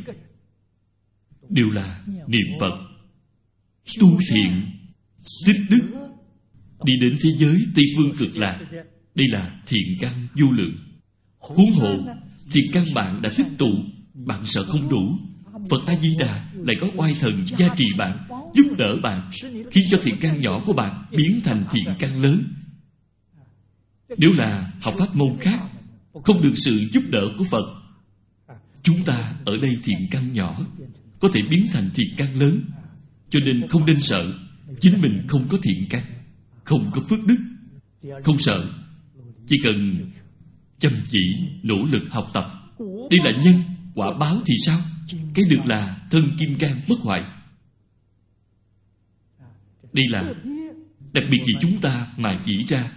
A: đều là niệm phật, tu thiện, tích đức, đi đến thế giới tây phương cực lạc. Đây là thiện căn vô lượng. Huống hộ thiện căn bạn đã tích tụ, bạn sợ không đủ. Phật a di đà lại có oai thần gia trì bạn, giúp đỡ bạn, khiến cho thiện căn nhỏ của bạn biến thành thiện căn lớn nếu là học pháp môn khác, không được sự giúp đỡ của phật, chúng ta ở đây thiện căn nhỏ, có thể biến thành thiện căn lớn. Cho nên không nên sợ, chính mình không có thiện căn, không có phước đức. Không sợ, chỉ cần chăm chỉ, nỗ lực học tập. Đây là nhân, quả báo thì sao? Cái được là thân kim cang bất hoại. Đây là, đặc biệt vì chúng ta mà chỉ ra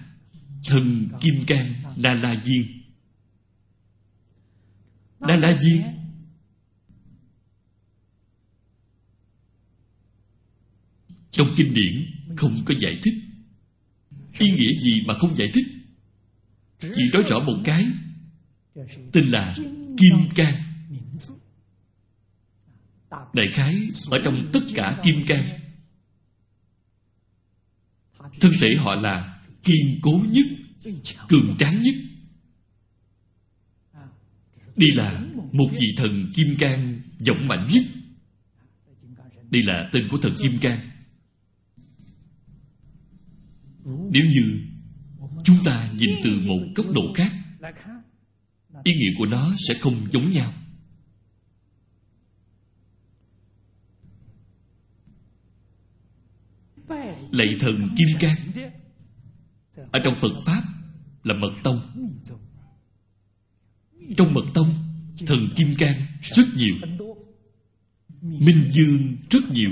A: thần kim cang đa la diên đa la diên trong kinh điển, không có giải thích. Ý nghĩa gì mà không giải thích? Chỉ nói rõ một cái. Tên là kim cang. Đại khái ở trong tất cả kim cang. Thân thể họ là kiên cố nhất, cường tráng nhất. Đây là một vị thần kim cang vọng mạnh nhất. Đây là tên của thần kim cang. Nếu như chúng ta nhìn từ một góc độ khác, ý nghĩa của nó sẽ không giống nhau. Lạy thần kim cang ở trong phật pháp là mật tông. Trong mật tông, thần kim cang rất nhiều. Minh dương rất nhiều.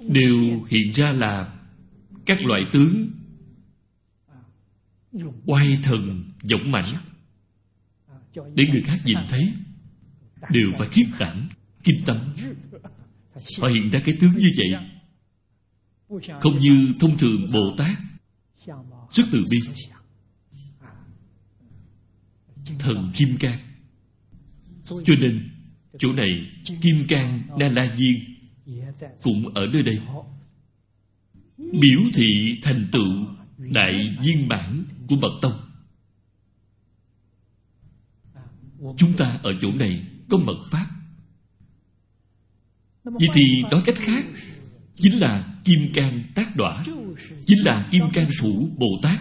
A: Đều hiện ra là các loại tướng oai thần, dũng mãnh. Để người khác nhìn thấy, đều phải khiếp đảm, kinh tâm. Họ hiện ra cái tướng như vậy không như thông thường bồ tát rất từ bi. Thần kim cang. Cho nên, chỗ này kim cang, na la diên cũng ở nơi đây. Biểu thị thành tựu đại viên bản của bậc tông. Chúng ta ở chỗ này có mật pháp. Vậy thì nói cách khác, Chính là Kim Cang Tác Đỏa Chính là Kim Cang Thủ Bồ Tát.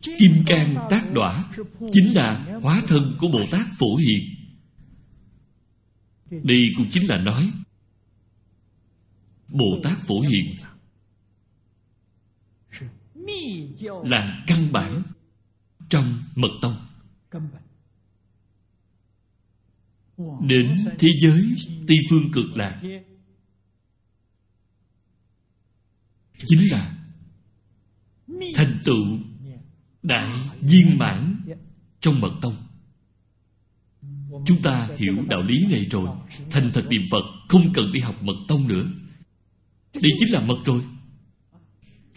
A: Kim Cang Tác Đỏa Chính là hóa thân của Bồ Tát Phổ Hiền. Đây cũng chính là nói, Bồ Tát Phổ Hiền Là căn bản Trong mật tông. Đến thế giới Tây phương cực lạc Chính là Thành tựu Đại viên mãn Trong mật tông. Chúng ta hiểu đạo lý này rồi, Thành thật niệm Phật, Không cần đi học mật tông nữa. Đây chính là mật rồi,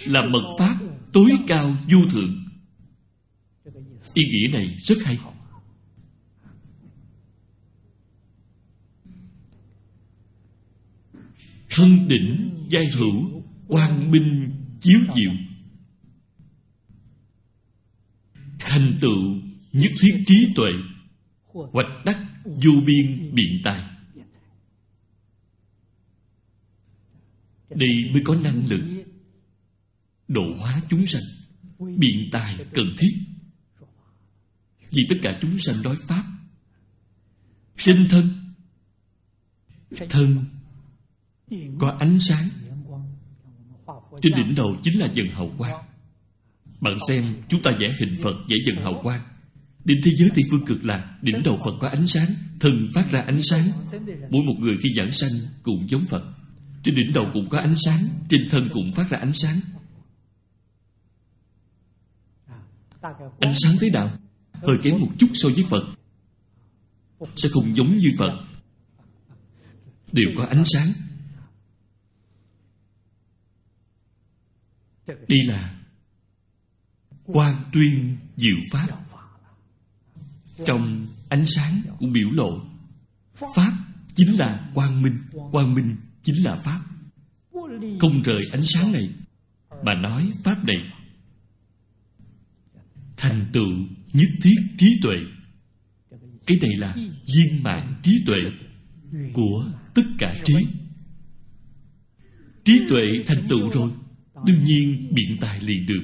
A: Là mật pháp tối cao vô thượng. Ý nghĩa này rất hay. Thân đỉnh giai hữu Quang minh chiếu diệu. Thành tựu nhất thiết trí tuệ, Hoạch đắc vô biên biện tài. Đây mới có năng lực Độ hóa chúng sanh, Biện tài cần thiết. Vì tất cả chúng sanh đói Pháp, sinh thân Thân, Có ánh sáng trên đỉnh đầu chính là dần hào quang. Bạn xem, chúng ta vẽ hình Phật vẽ dần hào quang. Đến thế giới Tây Phương cực lạc Đỉnh đầu Phật có ánh sáng Thân phát ra ánh sáng. Mỗi một người khi giảng sanh cũng giống Phật. Trên đỉnh đầu cũng có ánh sáng, Trên thân cũng phát ra ánh sáng. Ánh sáng thế nào? Hơi kém một chút so với Phật. Sẽ không giống như Phật. Đều có ánh sáng. Đây là Quan tuyên diệu Pháp. Trong ánh sáng cũng biểu lộ, Pháp chính là quang minh Quang minh chính là Pháp. Không rời ánh sáng này, Mà nói Pháp này. Thành tựu nhất thiết trí tuệ. Cái này là viên mãn trí tuệ Của tất cả trí. Trí tuệ thành tựu rồi Đương nhiên biện tài liền được.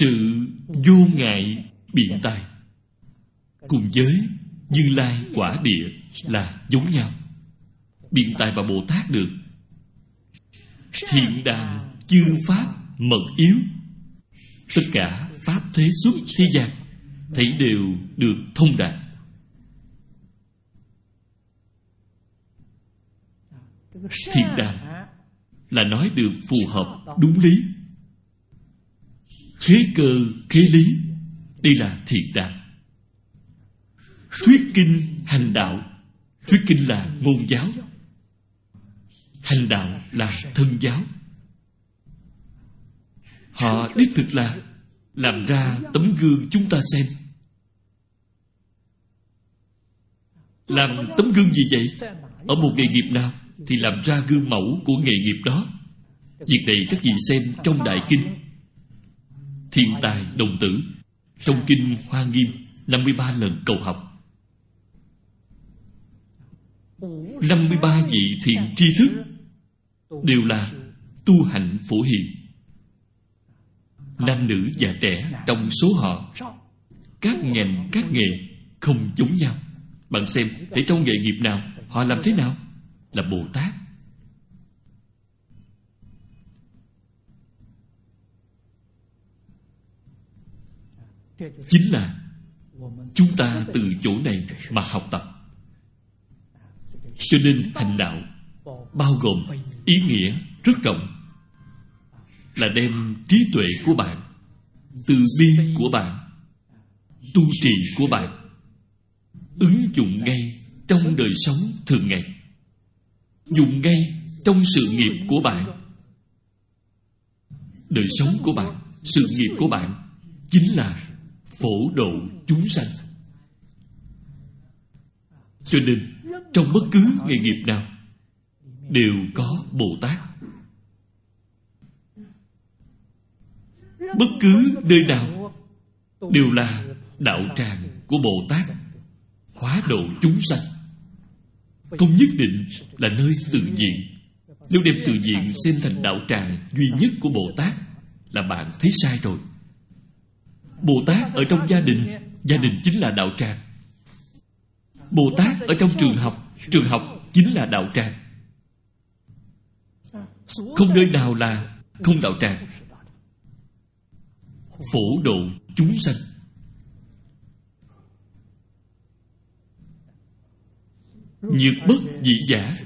A: Sự vô ngại biện tài. Cùng với Như Lai quả địa là giống nhau. Biện tài và Bồ Tát được. Thiện đàn chư Pháp mật yếu. Tất cả Pháp thế xuất thế gian Thấy đều được thông đạt. Thiện đàn là nói được phù hợp, đúng lý. Khế cơ, khế lý, Đây là thiện đàn. Thuyết kinh hành đạo, Thuyết kinh là ngôn giáo. Hành đạo là thân giáo. Họ đích thực là Làm ra tấm gương chúng ta xem. Làm tấm gương gì vậy? Ở một nghề nghiệp nào? Thì làm ra gương mẫu của nghề nghiệp đó. Việc này các vị xem trong Đại Kinh. Thiên tài đồng tử, Trong Kinh Hoa Nghiêm 53 lần cầu học. 53 vị thiện tri thức Đều là tu hạnh phổ hiền. Nam nữ già trẻ trong số họ, các ngành, các nghề không giống nhau. Bạn xem, để trong nghề nghiệp nào, họ làm thế nào? Là bồ tát. Chính là chúng ta từ chỗ này mà học tập. Cho nên hành đạo bao gồm ý nghĩa rất rộng, là đem trí tuệ của bạn từ bi của bạn, tu trì của bạn, ứng dụng ngay trong đời sống thường ngày dùng ngay trong sự nghiệp của bạn. Đời sống của bạn, sự nghiệp của bạn chính là phổ độ chúng sanh. Cho nên, trong bất cứ nghề nghiệp nào, đều có bồ tát. Bất cứ nơi nào đều là đạo tràng của bồ tát, hóa độ chúng sanh không nhất định là nơi tự diện. Nếu đem tự diện xem thành đạo tràng duy nhất của bồ tát, là bạn thấy sai rồi. Bồ tát ở trong gia đình gia đình chính là đạo tràng. Bồ tát ở trong trường học trường học chính là đạo tràng. Không nơi nào là không đạo tràng. Phổ độ chúng sanh. Nhược bất dị giả.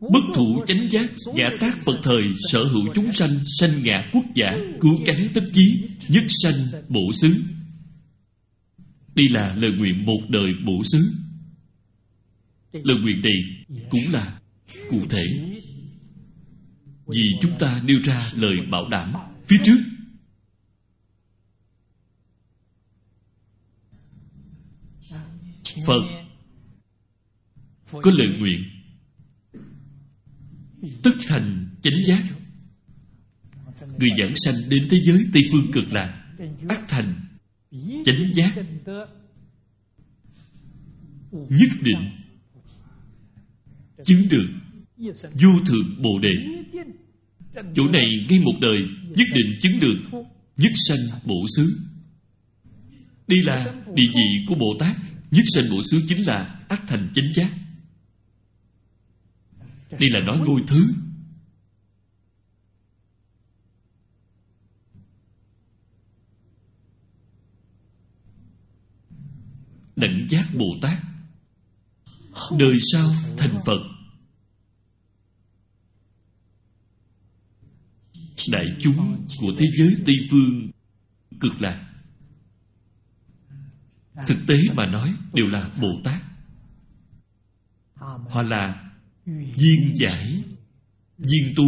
A: Bất thủ chánh giác, Giả tác Phật thời, Sở hữu chúng sanh Sanh ngã quốc giả, Cứu cánh tất chí, Nhất sanh bổ xứ. Đây là lời nguyện một đời bổ xứ. Lời nguyện này Cũng là cụ thể. Vì chúng ta nêu ra lời bảo đảm Phía trước. Phật. có lời nguyện. Tất thành chánh giác. Người giảng sanh đến thế giới Tây Phương cực lạc. Ác thành chánh giác. Nhất định. Chứng được. Vô thượng Bồ Đề. Chỗ này ngay một đời Nhất định chứng được. Nhất sanh bổ xứ. Đây là địa vị của Bồ Tát Nhất sanh bổ xứ chính là ác thành chánh giác. Đây là nói ngôi thứ. Đảnh giác Bồ Tát. Đời sau thành Phật. Đại chúng của thế giới Tây Phương cực lạc. Thực tế mà nói, đều là Bồ Tát. Họ là viên giải, Viên tu.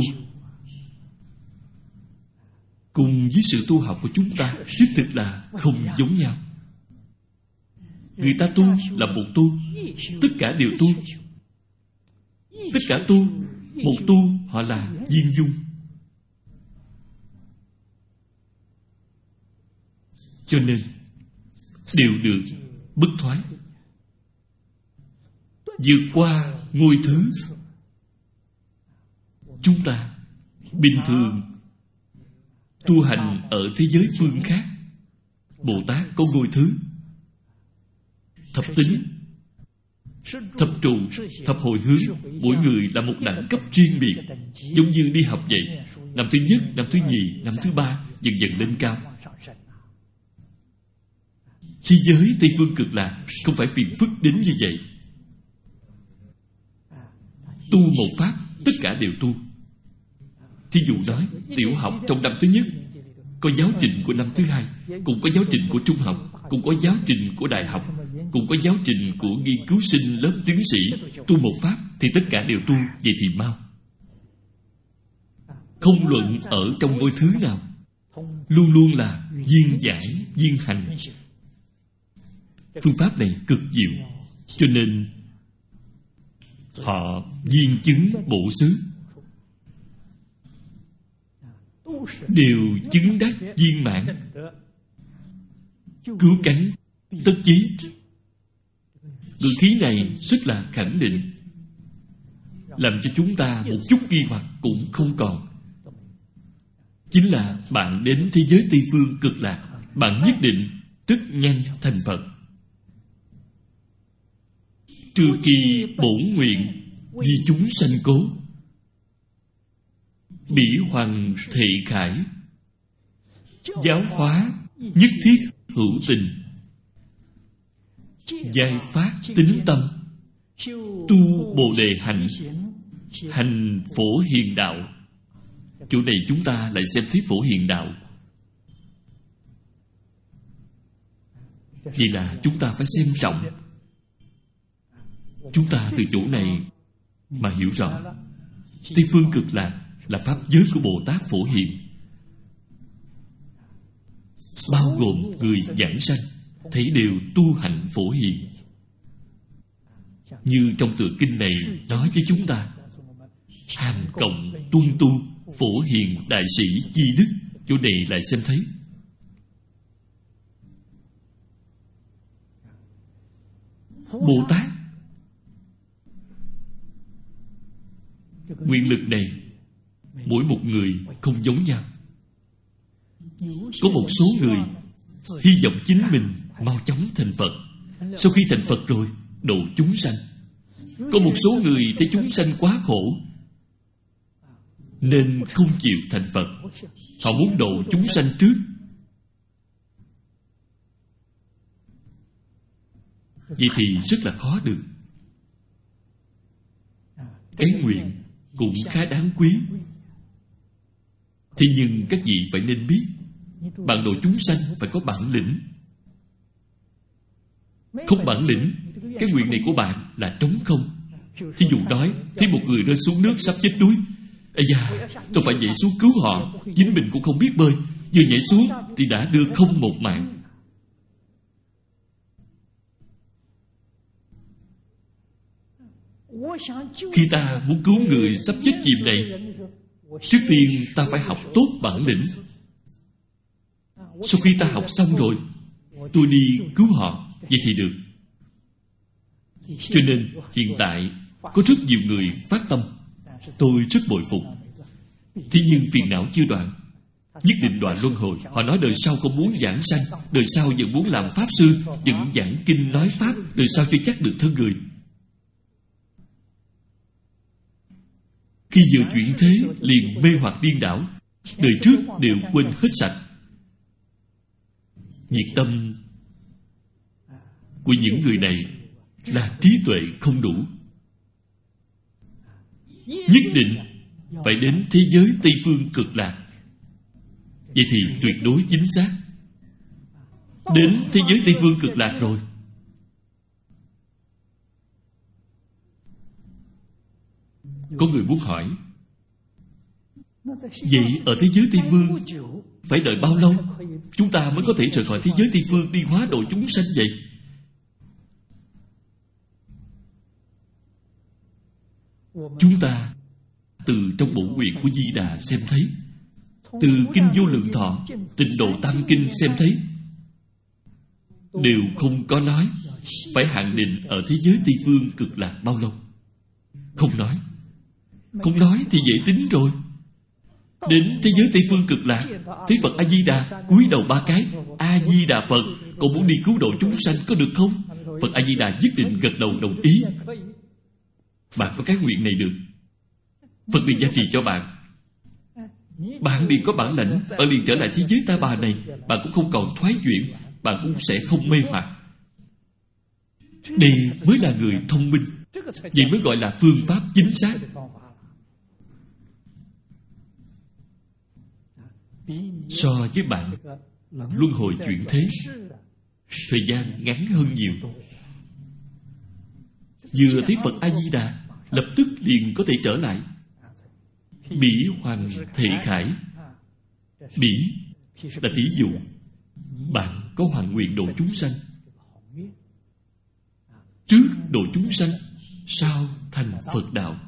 A: Cùng với sự tu học của chúng ta, Đích thực là không giống nhau. Người ta tu là một tu, Tất cả đều tu. Tất cả tu, Một tu, họ là viên dung. Cho nên đều được bất thoái. Vượt qua ngôi thứ chúng ta bình thường tu hành ở thế giới phương khác. Bồ tát có ngôi thứ thập tính, thập trụ, thập hồi hướng, mỗi người là một đẳng cấp riêng biệt, giống như đi học vậy. Năm thứ nhất, năm thứ nhì, năm thứ ba, dần dần lên cao. Thế giới Tây Phương cực lạc Không phải phiền phức đến như vậy. Tu một pháp Tất cả đều tu. Thí dụ nói Tiểu học trong năm thứ nhất Có giáo trình của năm thứ hai Cũng có giáo trình của trung học Cũng có giáo trình của đại học Cũng có giáo trình của nghiên cứu sinh lớp tiến sĩ. Tu một pháp Thì tất cả đều tu Vậy thì mau. Không luận ở trong ngôi thứ nào. Luôn luôn là viên giải, viên hành phương pháp này cực diệu, cho nên họ viên chứng bổ xứ. Đều chứng đắc viên mãn, cứu cánh, tất chí. Ngữ khí này rất là khẳng định, làm cho chúng ta một chút nghi hoặc cũng không còn. Chính là bạn đến thế giới tây phương cực lạc, bạn nhất định rất nhanh thành phật. Trừ kỳ bổn nguyện Vì chúng sanh cố. Bỉ hoàng thị khải, Giáo hóa Nhất thiết hữu tình, Giai phát tính tâm, Tu bồ đề hạnh, Hành phổ hiền đạo. Chỗ này chúng ta lại xem thấy phổ hiền đạo. Vì là chúng ta phải xem trọng Chúng ta từ chỗ này mà hiểu rõ Tây phương cực lạc là pháp giới của Bồ Tát Phổ Hiền. Bao gồm người giảng sanh Thấy đều tu hạnh Phổ Hiền. Như trong tựa kinh này nói với chúng ta Hành cộng tuân tu Phổ Hiền Đại Sĩ Chi Đức, Chỗ này lại xem thấy. Bồ Tát Nguyện lực này, Mỗi một người không giống nhau. Có một số người Hy vọng chính mình Mau chóng thành Phật. Sau khi thành Phật rồi Độ chúng sanh. Có một số người thấy chúng sanh quá khổ, Nên không chịu thành Phật. Họ muốn độ chúng sanh trước. Vậy thì rất là khó được. Cái nguyện cũng khá đáng quý. Thế nhưng các vị phải nên biết Bạn độ chúng sanh phải có bản lĩnh. Không bản lĩnh, Cái nguyện này của bạn là trống không. Thí dụ nói, Thấy một người rơi xuống nước sắp chết đuối. Ây da, Tôi phải nhảy xuống cứu họ, Chính mình cũng không biết bơi. Vừa nhảy xuống Thì đã đưa không một mạng. Khi ta muốn cứu người sắp chết chìm này, Trước tiên ta phải học tốt bản lĩnh. Sau khi ta học xong rồi, Tôi đi cứu họ, Vậy thì được. Cho nên, hiện tại, Có rất nhiều người phát tâm. Tôi rất bội phục. Thế nhưng phiền não chưa đoạn. Nhất định đoạn luân hồi. Họ nói đời sau không muốn giảng sanh, Đời sau vẫn muốn làm Pháp Sư, Vẫn giảng kinh nói Pháp, Đời sau chưa chắc được thân người. Khi vừa chuyển thế, liền mê hoặc điên đảo. Đời trước đều quên hết sạch. Nhiệt tâm Của những người này Là trí tuệ không đủ. Nhất định Phải đến thế giới Tây Phương cực lạc. Vậy thì tuyệt đối chính xác. Đến thế giới Tây Phương cực lạc rồi. Có người muốn hỏi. Vậy ở thế giới Tây Phương Phải đợi bao lâu Chúng ta mới có thể rời khỏi thế giới Tây Phương Đi hóa độ chúng sanh vậy? Chúng ta Từ trong bổn nguyện của Di Đà xem thấy, Từ Kinh Vô Lượng Thọ, Tịnh Độ Tam Kinh xem thấy, Đều không có nói Phải hạn định ở thế giới Tây Phương cực lạc bao lâu. Không nói không nói thì dễ tính rồi. Đến thế giới Tây Phương cực lạc, Thấy Phật A-di-đà cúi đầu ba cái. A-di-đà Phật, Cậu muốn đi cứu độ chúng sanh có được không? Phật A-di-đà nhất định gật đầu đồng ý. Bạn có cái nguyện này được. Phật liền gia trì cho bạn. Bạn liền có bản lãnh ở liền trở lại thế giới ta bà này. Bạn cũng không còn thoái chuyển, Bạn cũng sẽ không mê hoặc. Đây mới là người thông minh. Vậy mới gọi là phương pháp chính xác. So với bạn, luân hồi chuyển thế, thời gian ngắn hơn nhiều. Vừa thấy phật a di đà lập tức liền có thể trở lại. Bỉ hoàng thị khải. Bỉ là tỷ dụ. Bạn có hoàn nguyện độ chúng sanh. Trước độ chúng sanh, sau thành phật đạo.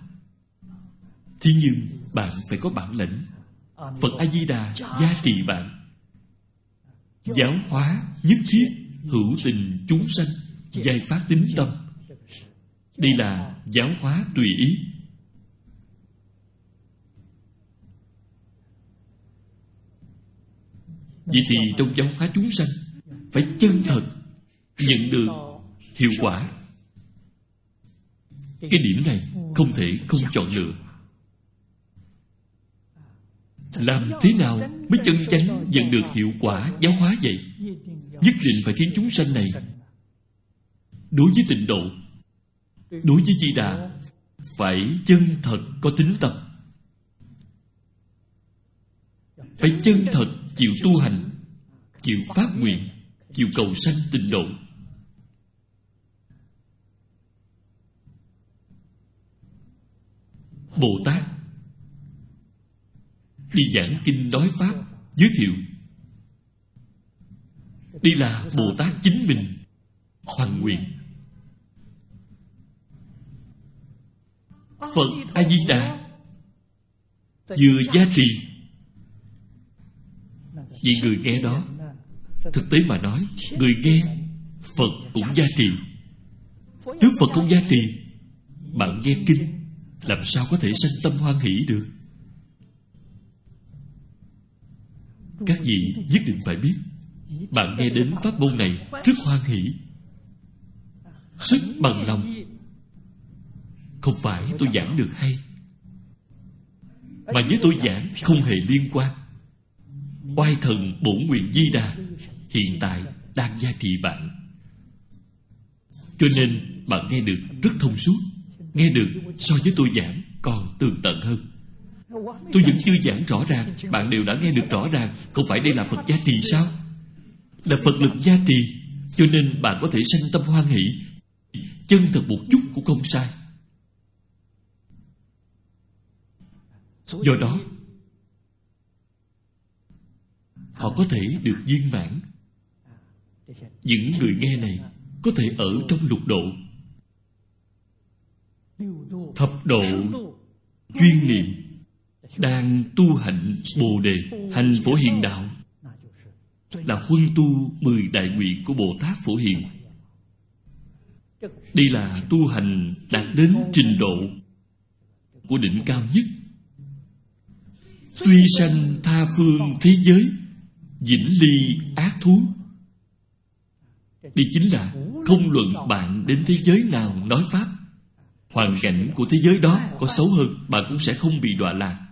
A: Thế nhưng bạn phải có bản lĩnh. Phật A-di-đà gia trì bạn. Giáo hóa nhất thiết Hữu tình chúng sanh Giai phát tính tâm. Đây là giáo hóa tùy ý. Vậy thì trong giáo hóa chúng sanh Phải chân thật Nhận được hiệu quả. Cái điểm này không thể không chọn lựa làm thế nào mới chân chánh nhận được hiệu quả giáo hóa vậy? Nhất định phải khiến chúng sanh này đối với tịnh độ, đối với di đà phải chân thật có tính tâm. Phải chân thật chịu tu hành, chịu phát nguyện, chịu cầu sanh tịnh độ. Bồ tát đi giảng kinh nói pháp, giới thiệu. Đây là bồ tát chính mình, hoàn nguyện. Phật a di đà vừa gia trì vì người nghe đó, thực tế mà nói, người nghe, phật cũng gia trì nếu Phật không gia trì Bạn nghe kinh, Làm sao có thể sanh tâm hoan hỷ được? Các vị nhất định phải biết, Bạn nghe đến pháp môn này Rất hoan hỷ. Sức bằng lòng. Không phải tôi giảng được hay, Mà với tôi giảng không hề liên quan. Oai thần bổn nguyện di đà Hiện tại đang gia trì bạn. Cho nên bạn nghe được rất thông suốt, Nghe được so với tôi giảng còn tường tận hơn. Tôi vẫn chưa giảng rõ ràng. Bạn đều đã nghe được rõ ràng. Không phải đây là Phật gia trì sao? Là Phật lực gia trì. Cho nên bạn có thể sanh tâm hoan hỷ. Chân thật một chút cũng không sai. Do đó, Họ có thể được viên mãn. Những người nghe này Có thể ở trong lục độ. Thập độ Chuyên niệm. Đang tu hành Bồ Đề, Hành Phổ Hiền Đạo. Là huân tu Mười đại nguyện của Bồ Tát Phổ Hiền. Đây là tu hành Đạt đến trình độ Của đỉnh cao nhất. Tuy sanh tha phương thế giới, Vĩnh ly ác thú, Đây chính là Không luận bạn đến thế giới nào nói Pháp. Hoàn cảnh của thế giới đó có xấu hơn, Bạn cũng sẽ không bị đọa lạc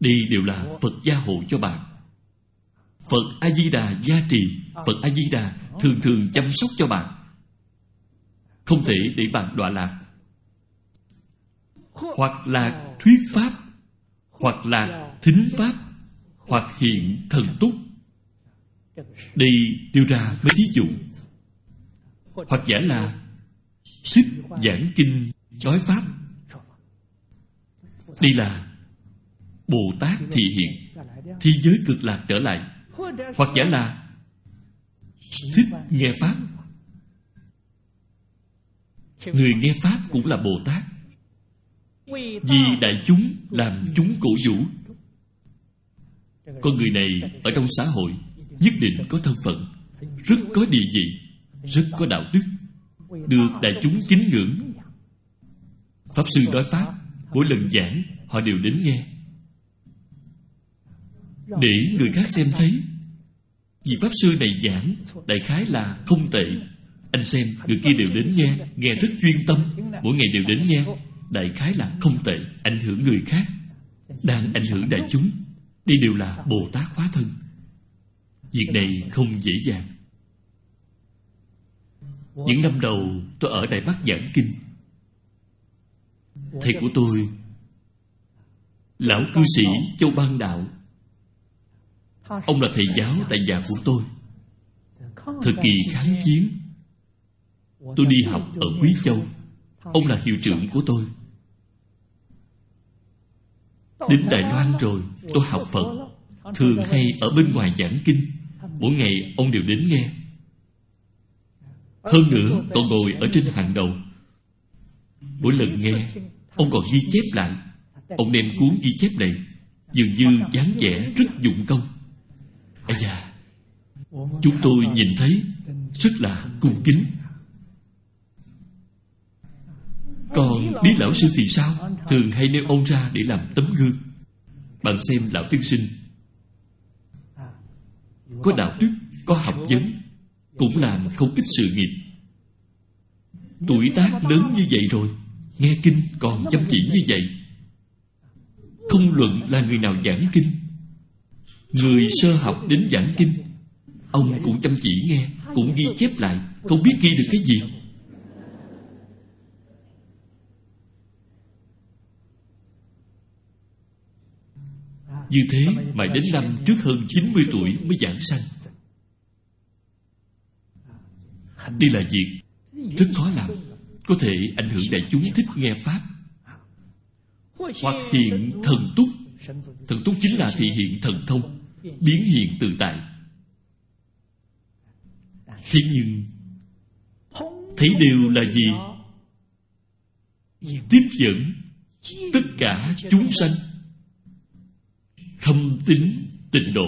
A: đi đều là Phật gia hộ cho bạn. Phật A-di-đà gia trì, Phật A-di-đà thường thường chăm sóc cho bạn. Không thể để bạn đọa lạc. Hoặc là thuyết Pháp, Hoặc là thính Pháp, Hoặc hiện thần túc. Đây đưa ra mấy thí dụ. Hoặc giả là thích giảng kinh nói pháp. Đây là bồ tát thị hiện thế giới cực lạc trở lại. Hoặc giả là thích nghe pháp. Người nghe pháp cũng là bồ tát vì đại chúng làm chúng cổ vũ. Con người này ở trong xã hội nhất định có thân phận, rất có địa vị, rất có đạo đức, được đại chúng kính ngưỡng. Pháp sư nói pháp mỗi lần giảng, họ đều đến nghe để người khác xem thấy. Vì pháp sư này giảng, đại khái là không tệ. Anh xem, người kia đều đến nghe nghe rất chuyên tâm. Mỗi ngày đều đến nghe, đại khái là không tệ, ảnh hưởng người khác, đang ảnh hưởng đại chúng. Đây đều là bồ tát hóa thân. Việc này không dễ dàng. Những năm đầu, tôi ở Đài Bắc giảng kinh. Thầy của tôi, Lão cư sĩ Châu Ban Đạo Ông là thầy giáo tại nhà của tôi. Thời kỳ kháng chiến, Tôi đi học ở Quý Châu. Ông là hiệu trưởng của tôi. Đến Đài Loan rồi, Tôi học Phật, Thường hay ở bên ngoài giảng kinh. Mỗi ngày ông đều đến nghe. Hơn nữa còn ngồi ở trên hàng đầu. Mỗi lần nghe, Ông còn ghi chép lại. Ông đem cuốn ghi chép này, Dường như dáng vẻ rất dụng công. Ây da, Chúng tôi nhìn thấy Rất là cung kính. Còn Lý Lão Sư thì sao? Thường hay nêu ông ra để làm tấm gương. Bạn xem Lão Tiên Sinh. Có đạo đức, Có học vấn, cũng làm không ít sự nghiệp. Tuổi tác lớn như vậy rồi, nghe kinh còn chăm chỉ như vậy. Không luận là người nào giảng kinh người sơ học đến giảng kinh. Ông cũng chăm chỉ nghe, cũng ghi chép lại, không biết ghi được cái gì. Như thế mà đến năm trước hơn 90 tuổi mới giảng sanh. Đây là việc rất khó làm, có thể ảnh hưởng đại chúng thích nghe pháp. Hoặc hiện thần túc. Thần túc chính là thị hiện thần thông biến hiện tự tại. Thế nhưng, thấy đều là gì? Tiếp dẫn tất cả chúng sanh. Thâm tín tịnh độ.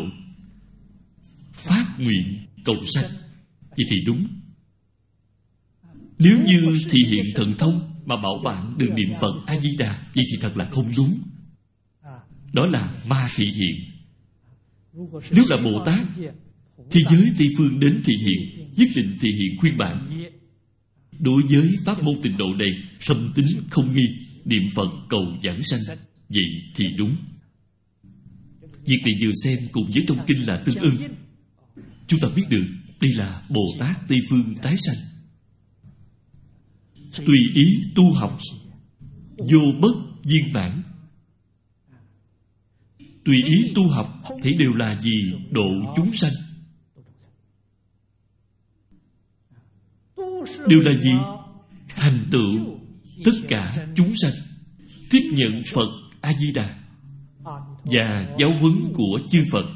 A: Phát nguyện cầu sanh. Vậy thì đúng. Nếu như thì hiện thần thông Mà bảo bạn đừng niệm Phật A-di-đà Vậy thì thật là không đúng. Đó là ma thị hiện. Nếu là Bồ Tát Thế giới Tây Phương đến thị hiện, Nhất định thị hiện khuyên bản Đối với pháp môn tịnh độ này, Thâm tính không nghi, Niệm Phật cầu giảng sanh, Vậy thì đúng. Việc này vừa xem cùng với trong kinh là tương ưng. Chúng ta biết được Đây là Bồ Tát Tây Phương tái sanh. Tùy ý tu học, Vô bất viên bản Tùy ý tu học Thì đều là gì độ chúng sanh. Đều là gì Thành tựu Tất cả chúng sanh, Tiếp nhận Phật A-di-đà Và giáo huấn của chư Phật.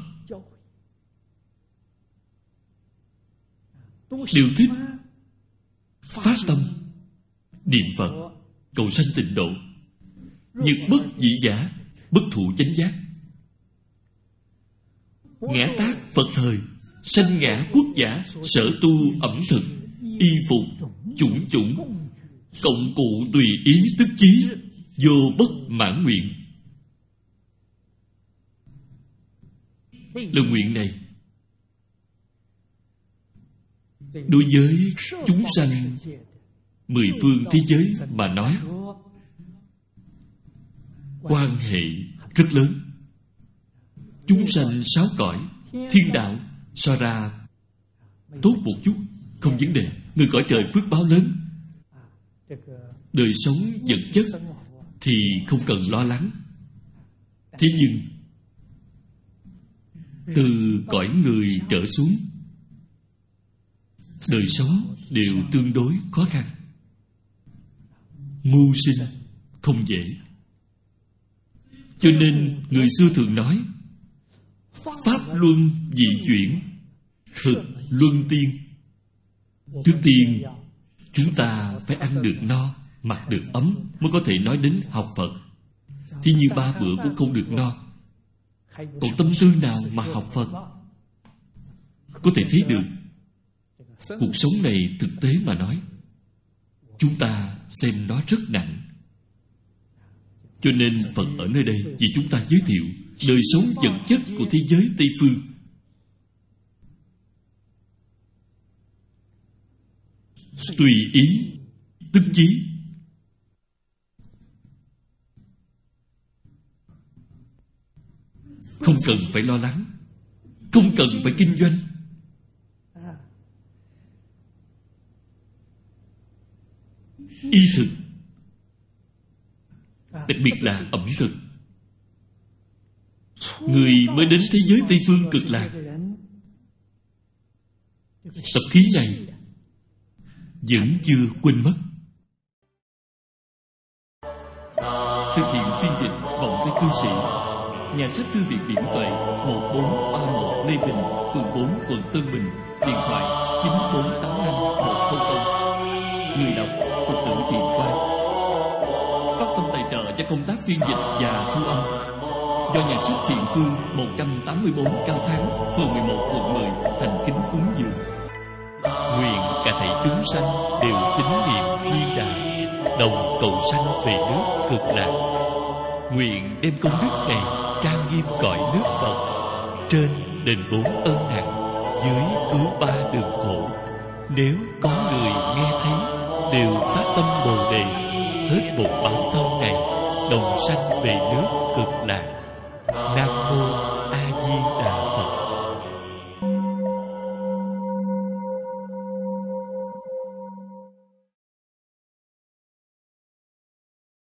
A: Đều thích Phát tâm Niệm Phật, Cầu sanh tịnh độ, nhược bất dị giả, Bất thụ chánh giác. Ngã tác Phật thời, Sanh ngã quốc giả, Sở tu ẩm thực, Y phục, Chủng chủng. Cộng cụ tùy ý tức chí, Vô bất mãn nguyện. Lời nguyện này, Đối với chúng sanh Mười phương thế giới mà nói, Quan hệ rất lớn. Chúng sanh sáu cõi, Thiên đạo so ra. Tốt một chút, Không vấn đề. Người cõi trời phước báo lớn. Đời sống vật chất Thì không cần lo lắng. Thế nhưng, Từ cõi người trở xuống, Đời sống đều tương đối khó khăn. Mưu sinh không dễ. Cho nên người xưa thường nói Pháp luân dị chuyển. Thực luân tiên. Trước tiên, Chúng ta phải ăn được no, Mặc được ấm Mới có thể nói đến học Phật. Thì như ba bữa cũng không được no. Còn tâm tư nào mà học Phật? Có thể thấy được, Cuộc sống này thực tế mà nói, Chúng ta xem nó rất nặng. Cho nên Phật ở nơi đây Vì chúng ta giới thiệu. Đời sống vật chất của thế giới Tây Phương. Tùy ý, Tức chí. Không cần phải lo lắng, Không cần phải kinh doanh. Y thực, đặc biệt là ẩm thực người mới đến thế giới tây phương cực lạc. Tập khí này vẫn chưa quên mất. Thực hiện phiên dịch vọng tới cư sĩ, nhà sách thư viện điểm tuệ 1431 Lê Bình, phường 4 quận Tân Bình, điện thoại 9485 100 người đọc, Phật tử thiện quan Phát tâm tài trợ cho công tác phiên dịch và thu âm. Do nhà sách Thiện Phương 184 Cao Thắng, Phường 11 quận 10 Thành kính cúng dường. Nguyện cả thảy chúng sanh đều tín niệm duy đà, Đồng cầu sanh về nước cực lạc. Nguyện đem công đức này trang nghiêm cõi nước Phật, Trên đền bốn ơn nặng Dưới cứu ba đường khổ. Nếu có người nghe thấy, đều phát tâm bồ đề, hết một báo thân này, đồng sanh về nước cực lạc. that who